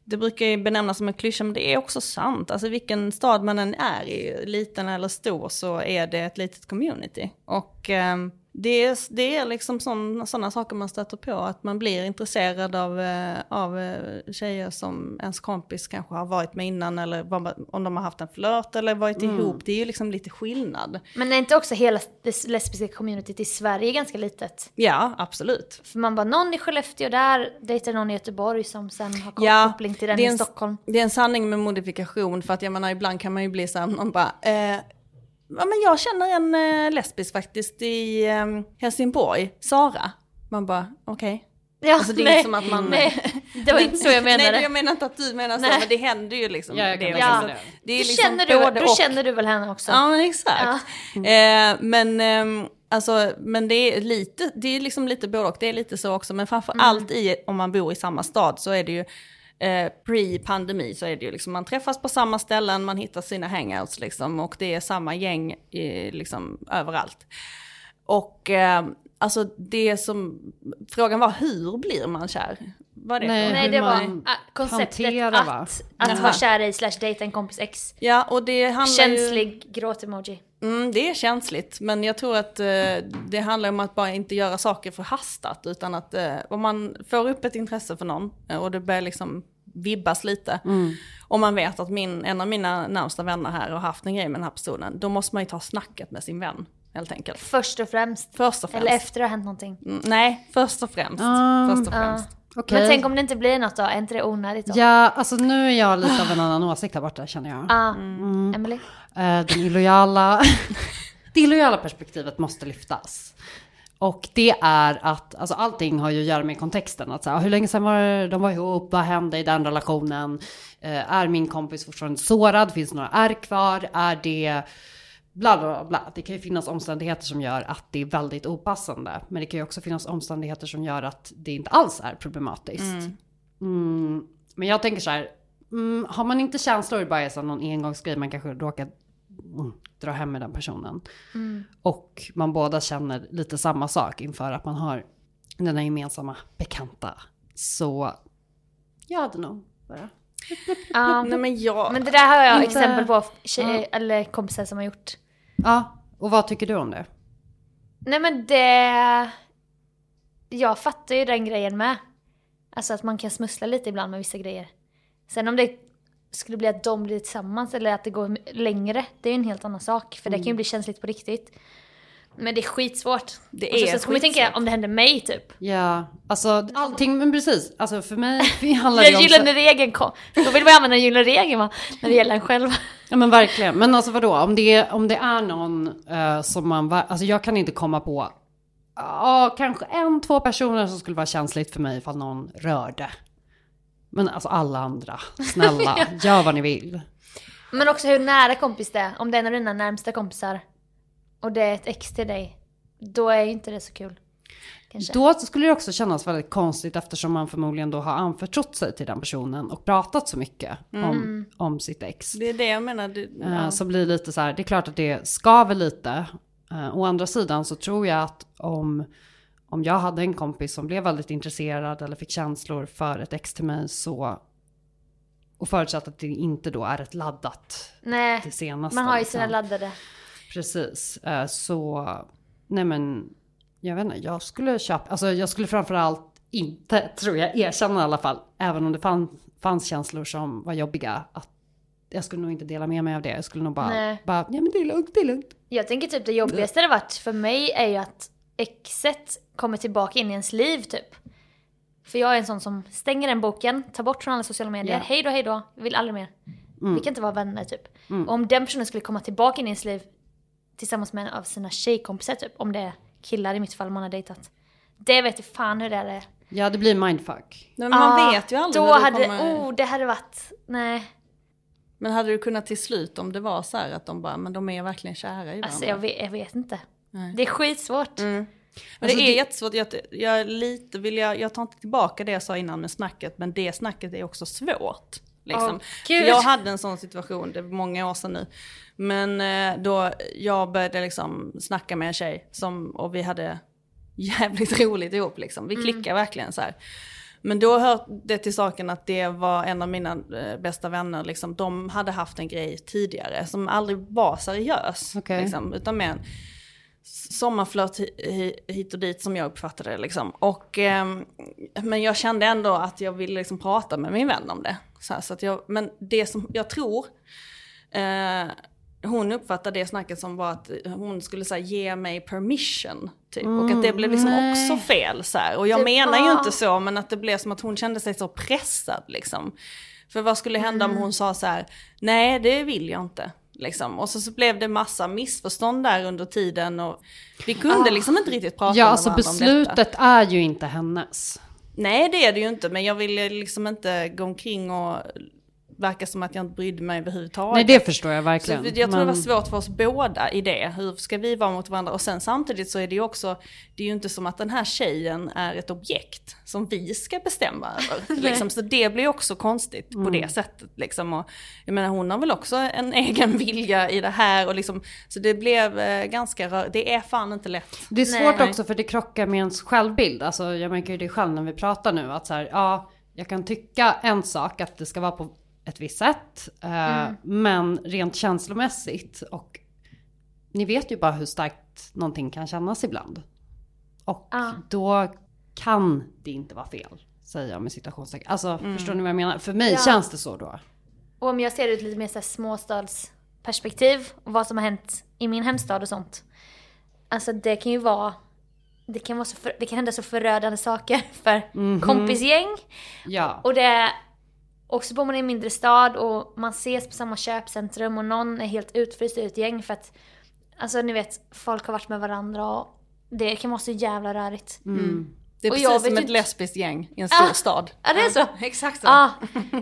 det brukar ju benämnas som en klyscha, men det är också sant. Alltså vilken stad man än är i, liten eller stor, så är det ett litet community. Och ehm, det är, det är liksom sådana saker man stöter på, att man blir intresserad av, eh, av eh, tjejer som ens kompis kanske har varit med innan, eller om de har haft en flört eller varit ihop. Det är ju liksom lite skillnad. Men är inte också hela det lesbiska communityt i Sverige ganska litet? Ja, absolut. För man bara, någon i Skellefteå där dejtar någon i Göteborg som sen har Ja, koppling till den i en- Stockholm. Det är en sanning med modifikation för att jag menar ibland kan man ju bli så här, man bara, eh, ja men jag känner en eh, lesbisk faktiskt i eh, Helsingborg, Sara. Man bara, okej. Ja, Alltså det är nej, inte som att man... nej, det var inte så jag menade. Nej, jag menar inte att du menar så, Nej. men det händer ju liksom. Ja, det, liksom, det. är liksom känner du, både då känner du väl henne också? Ja, men exakt. Eh, men, ehm, alltså, men det är lite, det är liksom lite både och, det är lite så också. Men framför Mm. allt i, om man bor i samma stad så är det ju eh, pre-pandemi så är det ju liksom, man träffas på samma ställen, man hittar sina hangouts liksom och det är samma gäng i, liksom överallt. Och eh, alltså det som, frågan var hur blir man kär? Var det Nej? Nej, hur det var man konceptet hanterar, va? att, att vara kär i slash dejta en kompis ex. Ja, och det handlar ju... Känslig gråt-emoji. Mm, det är känsligt, men jag tror att eh, det handlar om att bara inte göra saker för hastat, utan att eh, om man får upp ett intresse för någon eh, och det börjar liksom vibbas lite, och man vet att min, en av mina närmsta vänner här har haft en grej med den här personen, då måste man ju ta snacket med sin vän, helt enkelt. Först och främst. Först och främst. Eller efter det har hänt någonting. Mm, nej, först och främst. Um, först och främst. Okej. Men tänk om det inte blir något då? Är inte det onödigt då? Ja, alltså nu är jag lite av en annan åsikt här borta känner jag. Ah, Mm. Emily? Eh, den illojala, det illojala perspektivet måste lyftas. Och det är att, alltså allting har ju att göra med kontexten. Att så här, hur länge sedan var det de var ihop? Vad hände i den relationen? Eh, är min kompis fortfarande sårad? Finns några ärr kvar? Är det bla bla bla. Det kan ju finnas omständigheter som gör att det är väldigt opassande. Men det kan ju också finnas omständigheter som gör att det inte alls är problematiskt. Mm. Men jag tänker så här, mm, har man inte känslor bara är så någon engångsgrej, man kanske råkar mm, dra hem med den personen. Mm. Och man båda känner lite samma sak inför att man har den här gemensamma bekanta. Så jag hade nog bara... Ja. Nej men jag... Men det där har jag Inte- exempel på tjejer, Ja. eller kompisar som har gjort. Ja, och vad tycker du om det? Nej men det... Jag fattar ju den grejen med. Alltså att man kan smussla lite ibland med vissa grejer. Sen om det skulle bli att de blir tillsammans eller att det går längre, det är ju en helt annan sak. För det kan ju Mm. bli känsligt på riktigt. Men det är skitsvårt. Det Och så, är sen ska man ju tänka om det händer mig typ. Ja, alltså allting, men precis. Alltså för mig handlar det Den om... gyllene regeln kom. Då vill man ju använda den gyllene regeln va? När det gäller en själv. Ja men verkligen. Men alltså vadå, om det, om det är någon eh, som man, alltså jag kan inte komma på, ja kanske en, två personer som skulle vara känsligt för mig ifall någon rörde. Men alltså alla andra, snälla, gör vad ni vill. Men också hur nära kompis det är. Om det är en av dina närmsta kompisar och det är ett ex till dig. Då är ju inte det så kul. Kanske. Då skulle det också kännas väldigt konstigt eftersom man förmodligen då har anförtrott sig till den personen och pratat så mycket om, Mm. om sitt ex. Det är det jag menar. Det, Eh, ja. Så blir det lite så här, det är klart att det skaver lite. Uh, å andra sidan så tror jag att om, om jag hade en kompis som blev väldigt intresserad eller fick känslor för ett ex till mig så och förutsatt att det inte då är ett laddat Nej, det senaste. man har ju liksom. sina laddade. Precis. Eh, Så, nej men, jag vet inte, jag skulle köpa, alltså jag skulle framförallt inte, tror jag, erkänna i alla fall, även om det fann, fanns känslor som var jobbiga, att jag skulle nog inte dela med mig av det. Jag skulle nog bara, Nej. bara ja men det är lugnt, det är lugnt. Jag tänker typ det jobbigaste det varit för mig är ju att exet kommer tillbaka in i ens liv typ. För jag är en sån som stänger den boken, tar bort från alla sociala medier, Ja. hej då, hej då, vill aldrig mer. Mm. Vi kan inte vara vänner typ. Mm. Och om den personen skulle komma tillbaka in i ens liv tillsammans med en av sina tjejkompisar typ, om det är killar i mitt fall man har dejtat. Det vet jag fan hur det är. Ja det blir mindfuck. Men man Ja, vet ju aldrig Då när det hade, kommer... oh det hade varit, nej. Men hade du kunnat till slut om det var så här att de bara, men de är verkligen kära i varandra? Alltså jag vet, jag vet inte. Nej. Det är skitsvårt. Mm. Men Alltså, det är det- jättesvårt, jag, jag, är lite vill jag, jag tar inte tillbaka det jag sa innan med snacket, men det snacket är också svårt. Liksom. Gud. jag hade en sån situation, det var många år sedan nu. Men eh, då jag började liksom snacka med en tjej som, och vi hade jävligt roligt ihop liksom. Vi klickar verkligen så här. Men då hör det till saken att det var en av mina eh, bästa vänner, liksom, de hade haft en grej tidigare som aldrig var seriös. Okej. Liksom, utan mer en sommarflört hi- hi- hit och dit som jag uppfattade det. Liksom. Och, ehm, men jag kände ändå att jag ville liksom prata med min vän om det. Så här, så att jag, men det som jag tror, eh, hon uppfattade det snacket som var att hon skulle säga ge mig permission. Typ. och att det blev liksom nej. också fel. Så här. Och jag Det menar ju var- inte så, men att det blev som att hon kände sig så pressad. Liksom. För vad skulle hända Mm. om hon sa så här, nej det vill jag inte. Liksom. Och så, så blev det massa missförstånd där under tiden och vi kunde liksom inte riktigt prata Ja med alltså varandra om detta. beslutet är ju inte hennes. Nej det är det ju inte, men jag ville liksom inte gå omkring och verka som att jag inte brydde mig överhuvudtaget. Nej det förstår jag Så verkligen. jag tror det men- var svårt för oss båda i det. Hur ska vi vara mot varandra? Och sen samtidigt så är det ju också, det är ju inte som att den här tjejen är ett objekt som vi ska bestämma över. liksom. Så det blir också konstigt på det sättet. Liksom. Och, jag menar hon har väl också en egen vilja i det här. Och liksom, så det blev eh, ganska rör, det är fan inte lätt. Det är svårt Nej. också för det krockar med ens självbild. Alltså jag märker ju det själv när vi pratar nu. Att så här, ja, jag kan tycka en sak att det ska vara på ett visst sätt. eh, Men rent känslomässigt och ni vet ju bara hur starkt någonting kan kännas ibland. Och Ja. då kan det inte vara fel. Säger jag med citationstecken. Alltså förstår ni vad jag menar? För mig Ja. känns det så då. Och om jag ser det ur ett lite mer så här småstadsperspektiv och vad som har hänt i min hemstad och sånt. Alltså det kan ju vara, det kan, vara så för, det kan hända så förödande saker för Mhm. kompisgäng. Ja. Och det är också bor man i en mindre stad och man ses på samma köpcentrum och någon är helt utfryst ur ett gäng för att Alltså ni vet, folk har varit med varandra och det kan vara så jävla rörigt. Det är Och precis som ett lesbiskt gäng i en stor Ah, stad. Ja det är så? Exakt så. Ja,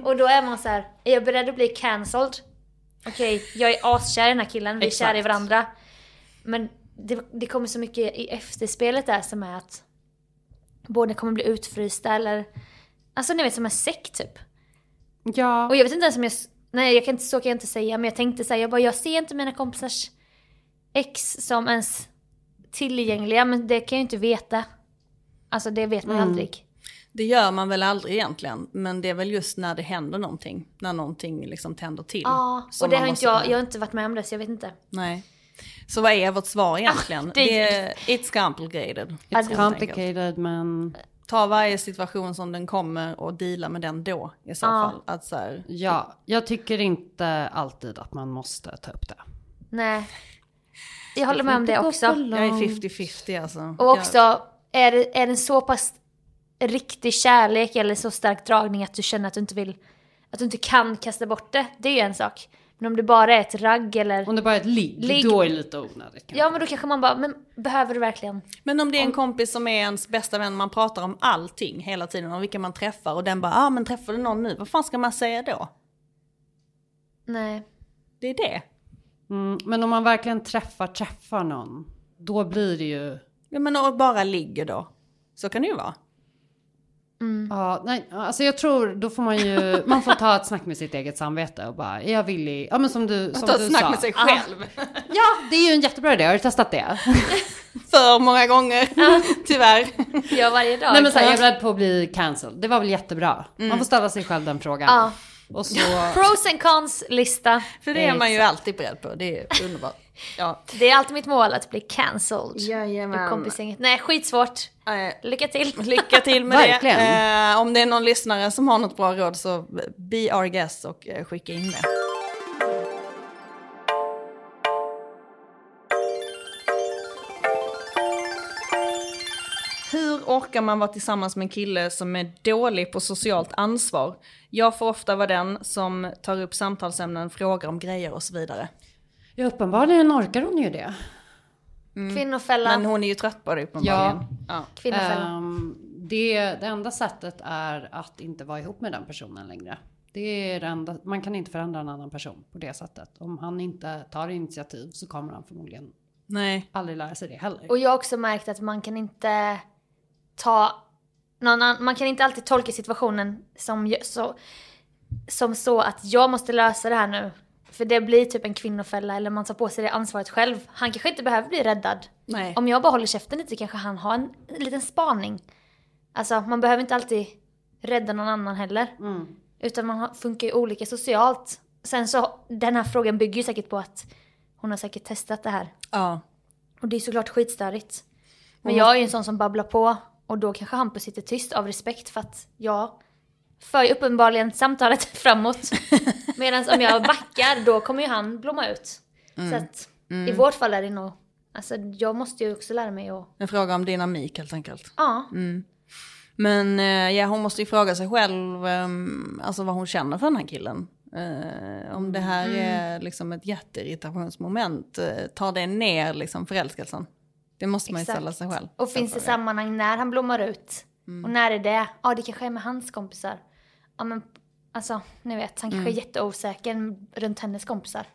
och då är man så här, är jag beredd att bli cancelled? Okej, jag är askär i den här killen, vi är kära i varandra. Men det, det kommer så mycket i efterspelet där som är att båda kommer bli utfrysta eller... Alltså ni vet som en sekt typ. Ja. Och jag vet inte ens om jag... Nej, jag kan inte, så kan jag inte säga. Men jag tänkte säga, jag bara, jag ser inte mina kompisars ex som ens tillgängliga. Men det kan jag ju inte veta. Alltså det vet man ju Mm. aldrig. Det gör man väl aldrig egentligen, men det är väl just när det händer någonting, när någonting liksom tänder till. Ja, och det har inte jag, jag har inte varit med om det så jag vet inte. Nej. Så vad är vårt svar egentligen? det- det... är, it's complicated. It's complicated men... Ta varje situation som den kommer och deala med den då i så Ja. fall. Att så här, Ja, jag tycker inte alltid att man måste ta upp det. Nej. Jag håller med om det också. jag är 50-50 alltså. Och också, är det, är det så pass riktig kärlek eller så stark dragning att du känner att du inte vill, att du inte kan kasta bort det, det är ju en sak. Men om det bara är ett ragg eller... Om det bara är ett ligg, Ligg. då är det lite onödigt. Ja men då kanske man bara, men behöver du verkligen? Men om det är en kompis som är ens bästa vän, man pratar om allting hela tiden, om vilka man träffar och den bara, ja ah, men träffar du någon nu, vad fan ska man säga då? Nej. Det är det. Mm, men om man verkligen träffar, träffar någon, då blir det ju... Ja men och bara ligger då. Så kan det ju vara. Ja, nej, alltså jag tror då får man ju, man får ta ett snack med sitt eget samvete och bara, är jag villig? Ja men som du, som Ta du snack sa. med sig själv. Ja, det är ju en jättebra idé, har du testat det? För många gånger, tyvärr. Ja varje dag. Nej men såhär, jag är beredd på att bli cancelled. Det var väl jättebra. Mm. Man får ställa sig själv den frågan. Ja. Och så... Pros and cons lista. För det är man ju alltid beredd på, det är underbart. Ja. Det är alltid mitt mål att bli cancelled. Jajamän. Kompisgänget. Nej skitsvårt. Lycka till. Lycka till med Verkligen. det. Eh, om det är någon lyssnare som har något bra råd så be our guest och eh, skicka in det. Hur orkar man vara tillsammans med en kille som är dålig på socialt ansvar? Jag får ofta vara den som tar upp samtalsämnen, frågar om grejer och så vidare. Ja, uppenbarligen orkar hon ju det. Kvinnofälla. Men hon är ju trött på det uppenbarligen. Ja. Kvinnofälla. Ehm, det, det enda sättet är att inte vara ihop med den personen längre. Det är det enda, man kan inte förändra en annan person på det sättet. Om han inte tar initiativ så kommer han förmodligen Nej. aldrig lära sig det heller. Och jag har också märkt att man kan inte ta någon annan, man kan inte alltid tolka situationen som, så, som så att jag måste lösa det här nu. För det blir typ en kvinnofälla eller man tar på sig det ansvaret själv. Han kanske inte behöver bli räddad. Nej. Om jag bara håller käften lite kanske han har en, liten spaning. Alltså man behöver inte alltid rädda någon annan heller. Utan man funkar ju olika socialt. Sen så, den här frågan bygger ju säkert på att hon har säkert testat det här. Ja. Och det är såklart skitstörigt. Men jag är ju en sån som babblar på och då kanske Hampus sitter tyst av respekt för att jag för ju uppenbarligen samtalet framåt. Medan om jag backar då kommer ju han blomma ut. Så att i vårt fall är det nog, alltså jag måste ju också lära mig att, En fråga om dynamik helt enkelt. ja. Men eh, ja, hon måste ju fråga sig själv ehm, alltså vad hon känner för den här killen. Eh, om det här är liksom ett jätteirritationsmoment, uh, tar det ner liksom förälskelsen? Det måste man ju Exakt. ställa sig själv. Och finns det sammanhang när han blommar ut? Och när är det? Ja det kanske är med hans kompisar. Ja men alltså ni vet han kanske är jätteosäker runt hennes kompisar.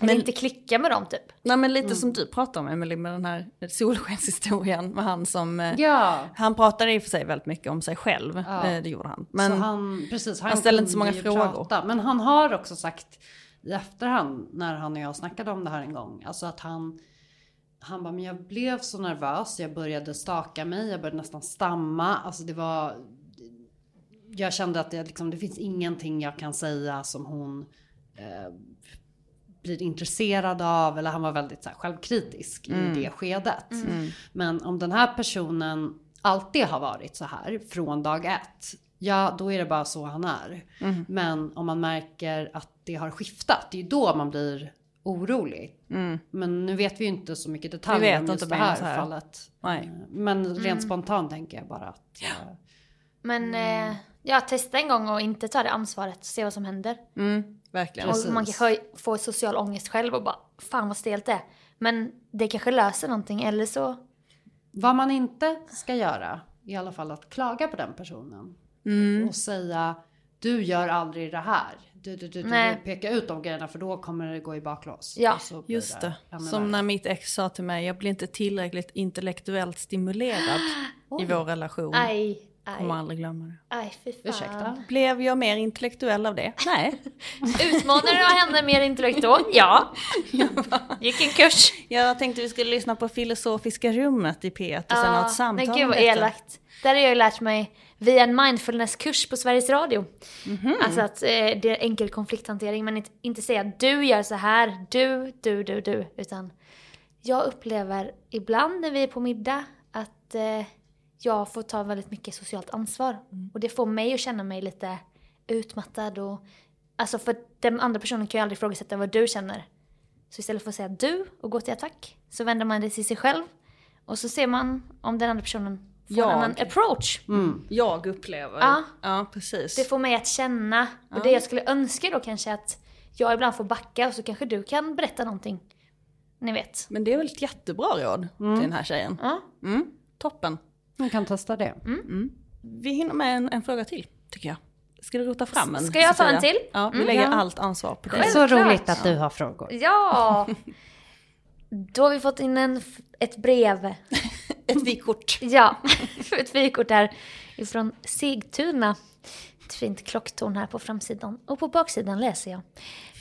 Eller Men- inte klickar med dem typ. Nej men lite som du pratar om Emelie med den här solskenshistorien med han som... eh, Ja, Han pratade i och för sig väldigt mycket om sig själv, Ja. eh, det gjorde han. Men så han, precis, han, han ställde inte så många frågor. Prata, men han har också sagt i efterhand när han och jag snackade om det här en gång. Alltså att han, han bara, men jag blev så nervös. Jag började staka mig. Jag började nästan stamma. Alltså det var, jag kände att det, liksom, det finns ingenting jag kan säga som hon eh, blir intresserad av. Eller han var väldigt så här, självkritisk Mm. i det skedet. Men om den här personen alltid har varit så här från dag ett. Ja, då är det bara så han är. Mm. Men om man märker att det har skiftat, det är ju då man blir orolig. Men nu vet vi ju inte så mycket detaljer Mm. Vi vet om just inte det här, här. fallet. Nej. Men rent spontant tänker jag bara att... eh, Men eh, ja, testa en gång och inte ta det ansvaret och se vad som händer. mm, verkligen. Och man kanske får social ångest själv och bara fan vad stelt det är. Men det kanske löser någonting eller så. Vad man inte ska göra i alla fall att klaga på den personen. Mm. Och säga du gör aldrig det här. Du, du, du, du, peka ut de grejerna för då kommer det gå i baklås. Ja, Just det. ännu Som när mitt ex sa till mig, jag blir inte tillräckligt intellektuellt stimulerad i vår relation. Nej. Kommer aldrig glömma det. Aj, fy fan. Ursäkta? Blev jag mer intellektuell av det? Nej. Utmanade du henne mer intellekt då? Ja. Gick en kurs. Jag tänkte vi skulle lyssna på Filosofiska rummet i P1 och sen ha ett samtal men gud vad elakt. Där har jag lärt mig via en mindfulnesskurs på Sveriges Radio. Mhm. Alltså att eh, det är enkel konflikthantering men inte, inte säga du gör så här, du, du, du, du. Utan jag upplever ibland när vi är på middag att eh, jag får ta väldigt mycket socialt ansvar. Mm. Och det får mig att känna mig lite utmattad och... Alltså för den andra personen kan ju aldrig ifrågasätta vad du känner. Så istället för att säga du och gå till attack så vänder man det till sig själv. Och så ser man om den andra personen får Jag. en annan approach. Jag upplever. Ja. ja precis. Det får mig att känna. Och Ja. det jag skulle önska då kanske att jag ibland får backa och så kanske du kan berätta någonting. Ni vet. Men det är väl ett jättebra råd till den här tjejen. Ja. Mm. Toppen. Man kan testa det. Vi hinner med en, en fråga till, tycker jag. Ska du rota fram en? Ska jag ta en till? Ja, vi Mm. lägger Ja. allt ansvar på dig. Så roligt att du har frågor. Ja! Då har vi fått in en, ett brev. Ett vykort. Ja, ett vykort där ifrån Sigtuna. Ett fint klocktorn här på framsidan. Och på baksidan läser jag.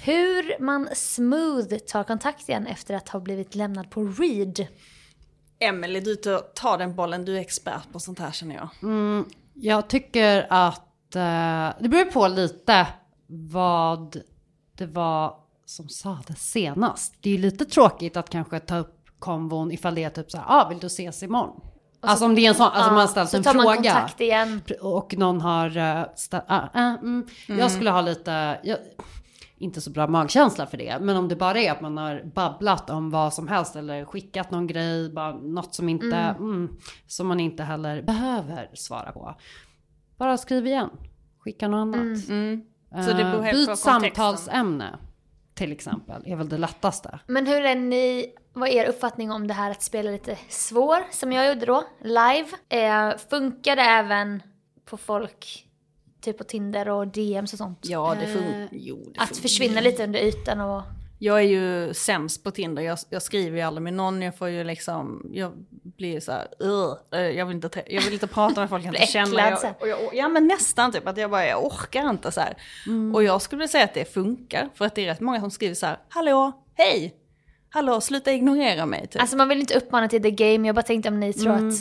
Hur man smooth tar kontakt igen efter att ha blivit lämnad på read. Emelie, du tar- den bollen. Du är expert på sånt här känner jag. Mm, jag tycker att eh, det beror på lite vad det var som sades senast. Det är ju lite tråkigt att kanske ta upp konvon ifall det är typ så här, ah, vill du ses imorgon? alltså om det är en sån, alltså man har ställt så en tar man fråga. kontakt igen. Och någon har uh, ställt, ah, ah, mm. Jag skulle ha lite, jag, inte så bra magkänsla för det. Men om det bara är att man har babblat om vad som helst eller skickat någon grej, bara något som inte, mm, som man inte heller behöver svara på. Bara skriv igen, skicka något annat. Mm. Så det beror helt byt samtalsämne till exempel, är väl det lättaste. Men hur är ni, vad är er uppfattning om det här att spela lite svår, som jag gjorde då, live? Eh, funkar det även på folk, typ på Tinder och DMs och sånt? Ja, det Eh, funkar. Jo, det Att försvinna lite under ytan och... Jag är ju sämst på Tinder. Jag, jag skriver ju aldrig med någon. Jag får ju liksom, jag blir så här. Eh, jag vill inte, jag vill inte prata med folk jag inte känner. Jag, och jag, och- ja men nästan typ att jag bara, jag orkar inte så här. Mm. Och jag skulle säga att det funkar. För att det är rätt många som skriver så här, hallå, hej, hallå, sluta ignorera mig. Typ. Alltså man vill inte uppmana till the game, jag bara tänkte om ni tror Mm. att...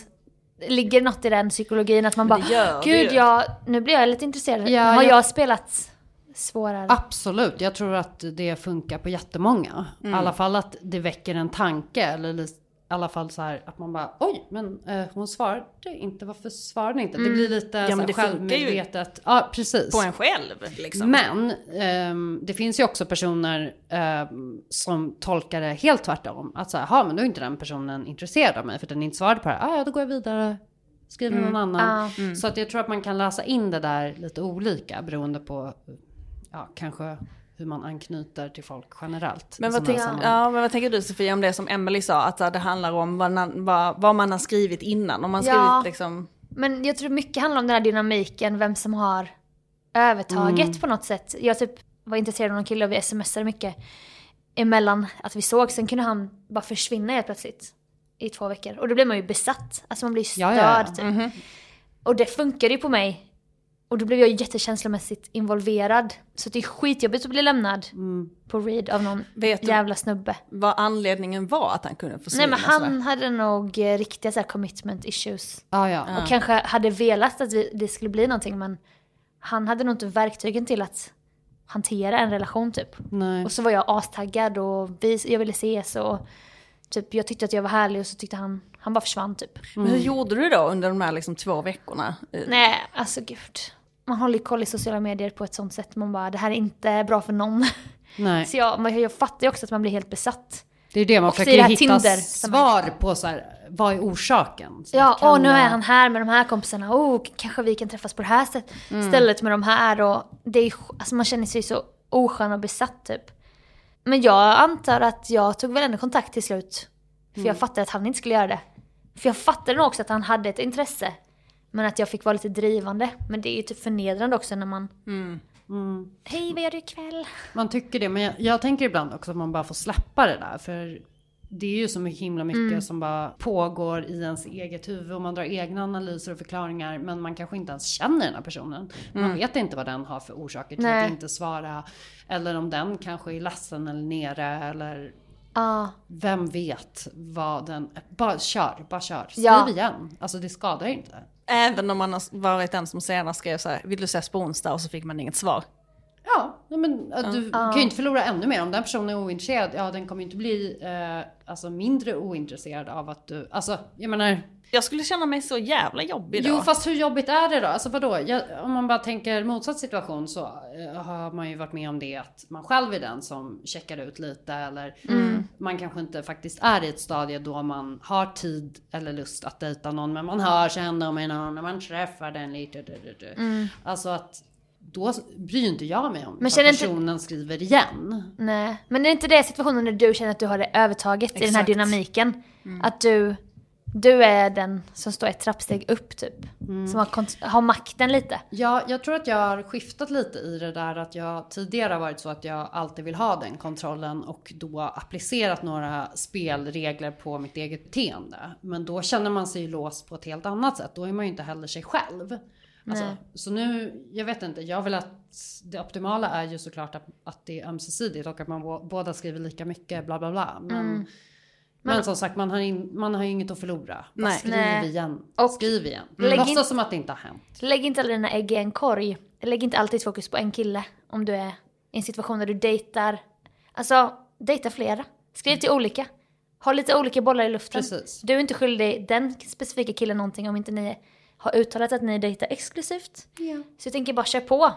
Ligger något i den psykologin att man bara, gör gud ju." jag, nu blir jag lite intresserad. Ja, Har jag- jag spelat svårare? Absolut, jag tror att det funkar på jättemånga. Mm. I alla fall att det väcker en tanke eller alla fall så här att man bara oj, men eh, hon svarade inte, varför svarade inte? Det blir lite Mm. Ja, så men här, det funkar ju självmedvetet. Ja, precis. På en själv liksom. Men ehm, det finns ju också personer ehm, som tolkar det helt tvärtom. Att så här, "Ha, men då är inte den personen intresserad av mig för den inte svarade på det. här. Ah, ja, då går jag vidare. Skriver Mm. någon annan. Ja. Så att jag tror att man kan läsa in det där lite olika beroende på ja, kanske hur man anknyter till folk generellt. Men vad, sådana tänk, här sammanhang. ja, men vad tänker du Sofia om det som Emily sa, att det handlar om vad, man- vad, vad man har skrivit innan. Om man skrivit Ja. liksom... Men jag tror mycket handlar om den här dynamiken, vem som har övertaget Mm. på något sätt. Jag typ var intresserad av någon kille och vi smsade mycket emellan att vi såg. Sen kunde han bara försvinna helt plötsligt i två veckor. Och då blir man ju besatt. Alltså man blir störd Ja, ja, ja. typ. Mhm. Och det funkade ju på mig. Och då blev jag jättekänslomässigt involverad. Så det är skitjobbigt att bli lämnad Mm. på read av någon Vet jävla snubbe. vad anledningen var att han kunde försvinna? Nej men sådär? han hade nog eh, riktiga så commitment issues. Ja, ja. Och kanske hade velat att vi, det skulle bli någonting men han hade nog inte verktygen till att hantera en relation typ. Nej. Och så var jag astaggad och vi, jag ville ses och typ jag tyckte att jag var härlig och så tyckte han, han bara försvann typ. Men hur gjorde du då under de här liksom två veckorna? Nej, alltså gud. Man håller koll i sociala medier på ett sånt sätt. Man bara, det här är inte bra för någon. Nej. Så jag, men jag fattar ju också att man blir helt besatt. Det är det man Och så i försöker hitta Tinder, svar på så här, vad är orsaken? Så Ja, åh nu jag- är han här med de här kompisarna. Oh, kanske vi kan träffas på det här sättet. Mm. Stället med de här och det är, alltså man känner sig så oskön och besatt typ. Men jag antar att jag tog väl ändå kontakt till slut. För Mm. jag fattade att han inte skulle göra det. För jag fattade nog också att han hade ett intresse. Men att jag fick vara lite drivande. Men det är ju typ förnedrande också när man... Mm. Hej, vad gör du ikväll? Man tycker det, men jag, jag tänker ibland också att man bara får släppa det där. För det är ju så himla mycket Mm. som bara pågår i ens eget huvud och man drar egna analyser och förklaringar men man kanske inte ens känner den här personen. Man Mm. vet inte vad den har för orsaker till Nej. att inte svara. Eller om den kanske är ledsen eller nere eller Ja. vem vet vad den... Bara kör, bara kör. Skriv Ja. igen. Alltså det skadar inte. Även om man har varit den som senare skrev så här, vill du ses på onsdag? Och så fick man inget svar. Ja, men du Ja. kan ju inte förlora ännu mer. Om den personen är ointresserad, ja den kommer ju inte bli eh, alltså, mindre ointresserad av att du... Alltså, jag menar... Jag skulle känna mig så jävla jobbig då. Jo, fast hur jobbigt är det då? Alltså vadå? Jag, om man bara tänker motsatt situation så eh, har man ju varit med om det att man själv är den som checkar ut lite eller Mm. man kanske inte faktiskt är i ett stadie då man har tid eller lust att dejta någon men man hör sig ändå med någon och man träffar den lite. Du, du, du. Mm. Alltså att då bryr inte jag mig om Men men känner inte- personen skriver igen. Nej, men är det inte det situationen när du känner att du har det övertaget i den här Exakt. dynamiken? Att du, du är den som står ett trappsteg upp typ. Som har, har makten lite. Ja, jag tror att jag har skiftat lite i det där att jag tidigare har varit så att jag alltid vill ha den kontrollen och då applicerat några spelregler på mitt eget beteende. Men då känner man sig låst på ett helt annat sätt. Då är man ju inte heller sig själv. Alltså, så nu, jag vet inte, jag vill att det optimala är ju såklart att, att det är ömsesidigt och att man bå- båda skriver lika mycket bla bla bla. Men, Mm. Men, Men- som sagt, man har, in, man har ju inget att förlora. Bara Nej. skriv Nej. igen. Och skriv igen. lägg Låtsas som att det inte har hänt. Lägg inte alla dina ägg i en korg. Lägg inte alltid fokus på en kille om du är i en situation där du dejtar. Alltså, dejta flera. Skriv till olika. Ha lite olika bollar i luften. Precis. Du är inte skyldig den specifika killen någonting om inte ni har uttalat att ni dejtar exklusivt. Så jag tänker bara kör på.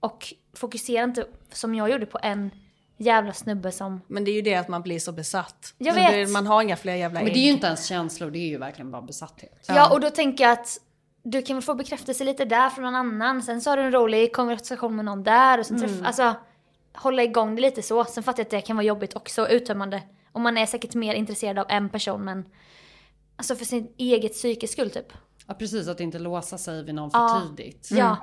Och fokusera inte som jag gjorde på en jävla snubbe som... Men det är ju det att man blir så besatt. Jag Men vet. det- Man har inga fler jävla Men det är ju inte ens känslor, det är ju verkligen bara besatthet. Ja. och då tänker jag att du kan väl få bekräftelse lite där från någon annan. Sen så har du en rolig konversation med någon där och sen Mm. träff, alltså hålla igång det lite så. Sen fattar jag att det kan vara jobbigt också, uttömmande. Och man är säkert mer intresserad av en person men alltså för sin eget psykes skull typ. Ja precis, att inte låsa sig vid någon för Ja. tidigt. Ja.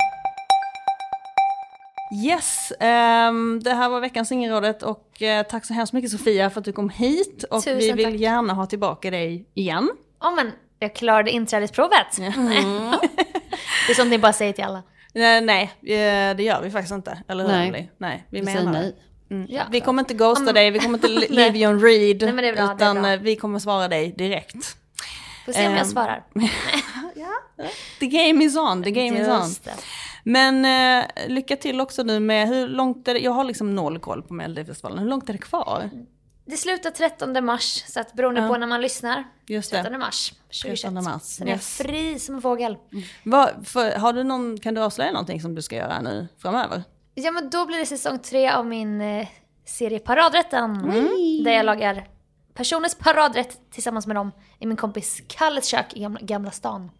Yes, ehm, det här var veckans Ingerådet och eh, tack så hemskt mycket Sofia för att du kom hit. Och vi Tusen vill tack. gärna ha tillbaka dig igen. Ja men jag klarade inträdesprovet. det är sånt ni bara säger till alla. Eh, nej, eh, det gör vi faktiskt inte. Eller hur Nej. Nej, vi, Vi menar nej. Mm. Ja. Vi kommer inte ghosta men- dig, vi kommer inte Nej. leave you on read. Nej, men det är bra, det är utan bra. eh, vi kommer svara dig direkt. Får se om jag Ehm, svarar. The game is on, the game is on. Just det. Men eh, lycka till också nu med hur långt är det, jag har liksom noll koll på Melodifestivalen, hur långt är det kvar? Det slutar 13 mars, så att beroende Ja. på när man lyssnar. Just 13 det. mars 2021. 13 mars, är jag yes. fri som en fågel. Vad, för, har du någon, kan du avslöja någonting som du ska göra nu framöver? Ja men då blir det säsong tre av min eh, serie Paradrätten. Där jag lagar personers paradrätt tillsammans med dem i min kompis Kalles kök i Gamla, gamla stan.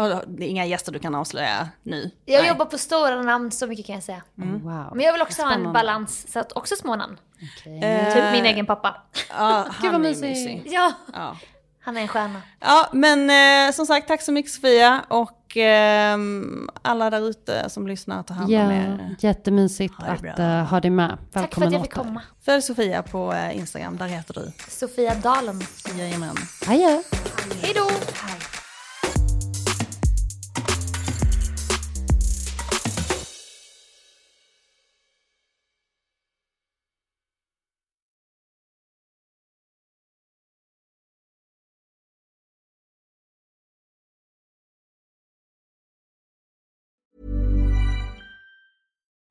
Och det är inga gäster du kan avslöja nu? Jag Nej. jobbar på stora namn, så mycket kan jag säga. Wow. Men jag vill också ha en balans, så att också små namn. Eh, Typ min egen pappa. Ja, Gud, vad han är mysigt. mysig. Ja, Ja. han är en stjärna. ja, men eh, som sagt tack så mycket Sofia och ehm, alla där ute som lyssnar, ta hand om Ja, er. jättemysigt Ha att uh, ha dig med. Tack för Välkommen att jag fick åter. komma. Följ Sofia på eh, Instagram, där heter du. Sofia Dalen. Jajamän. Adjö. Hej då!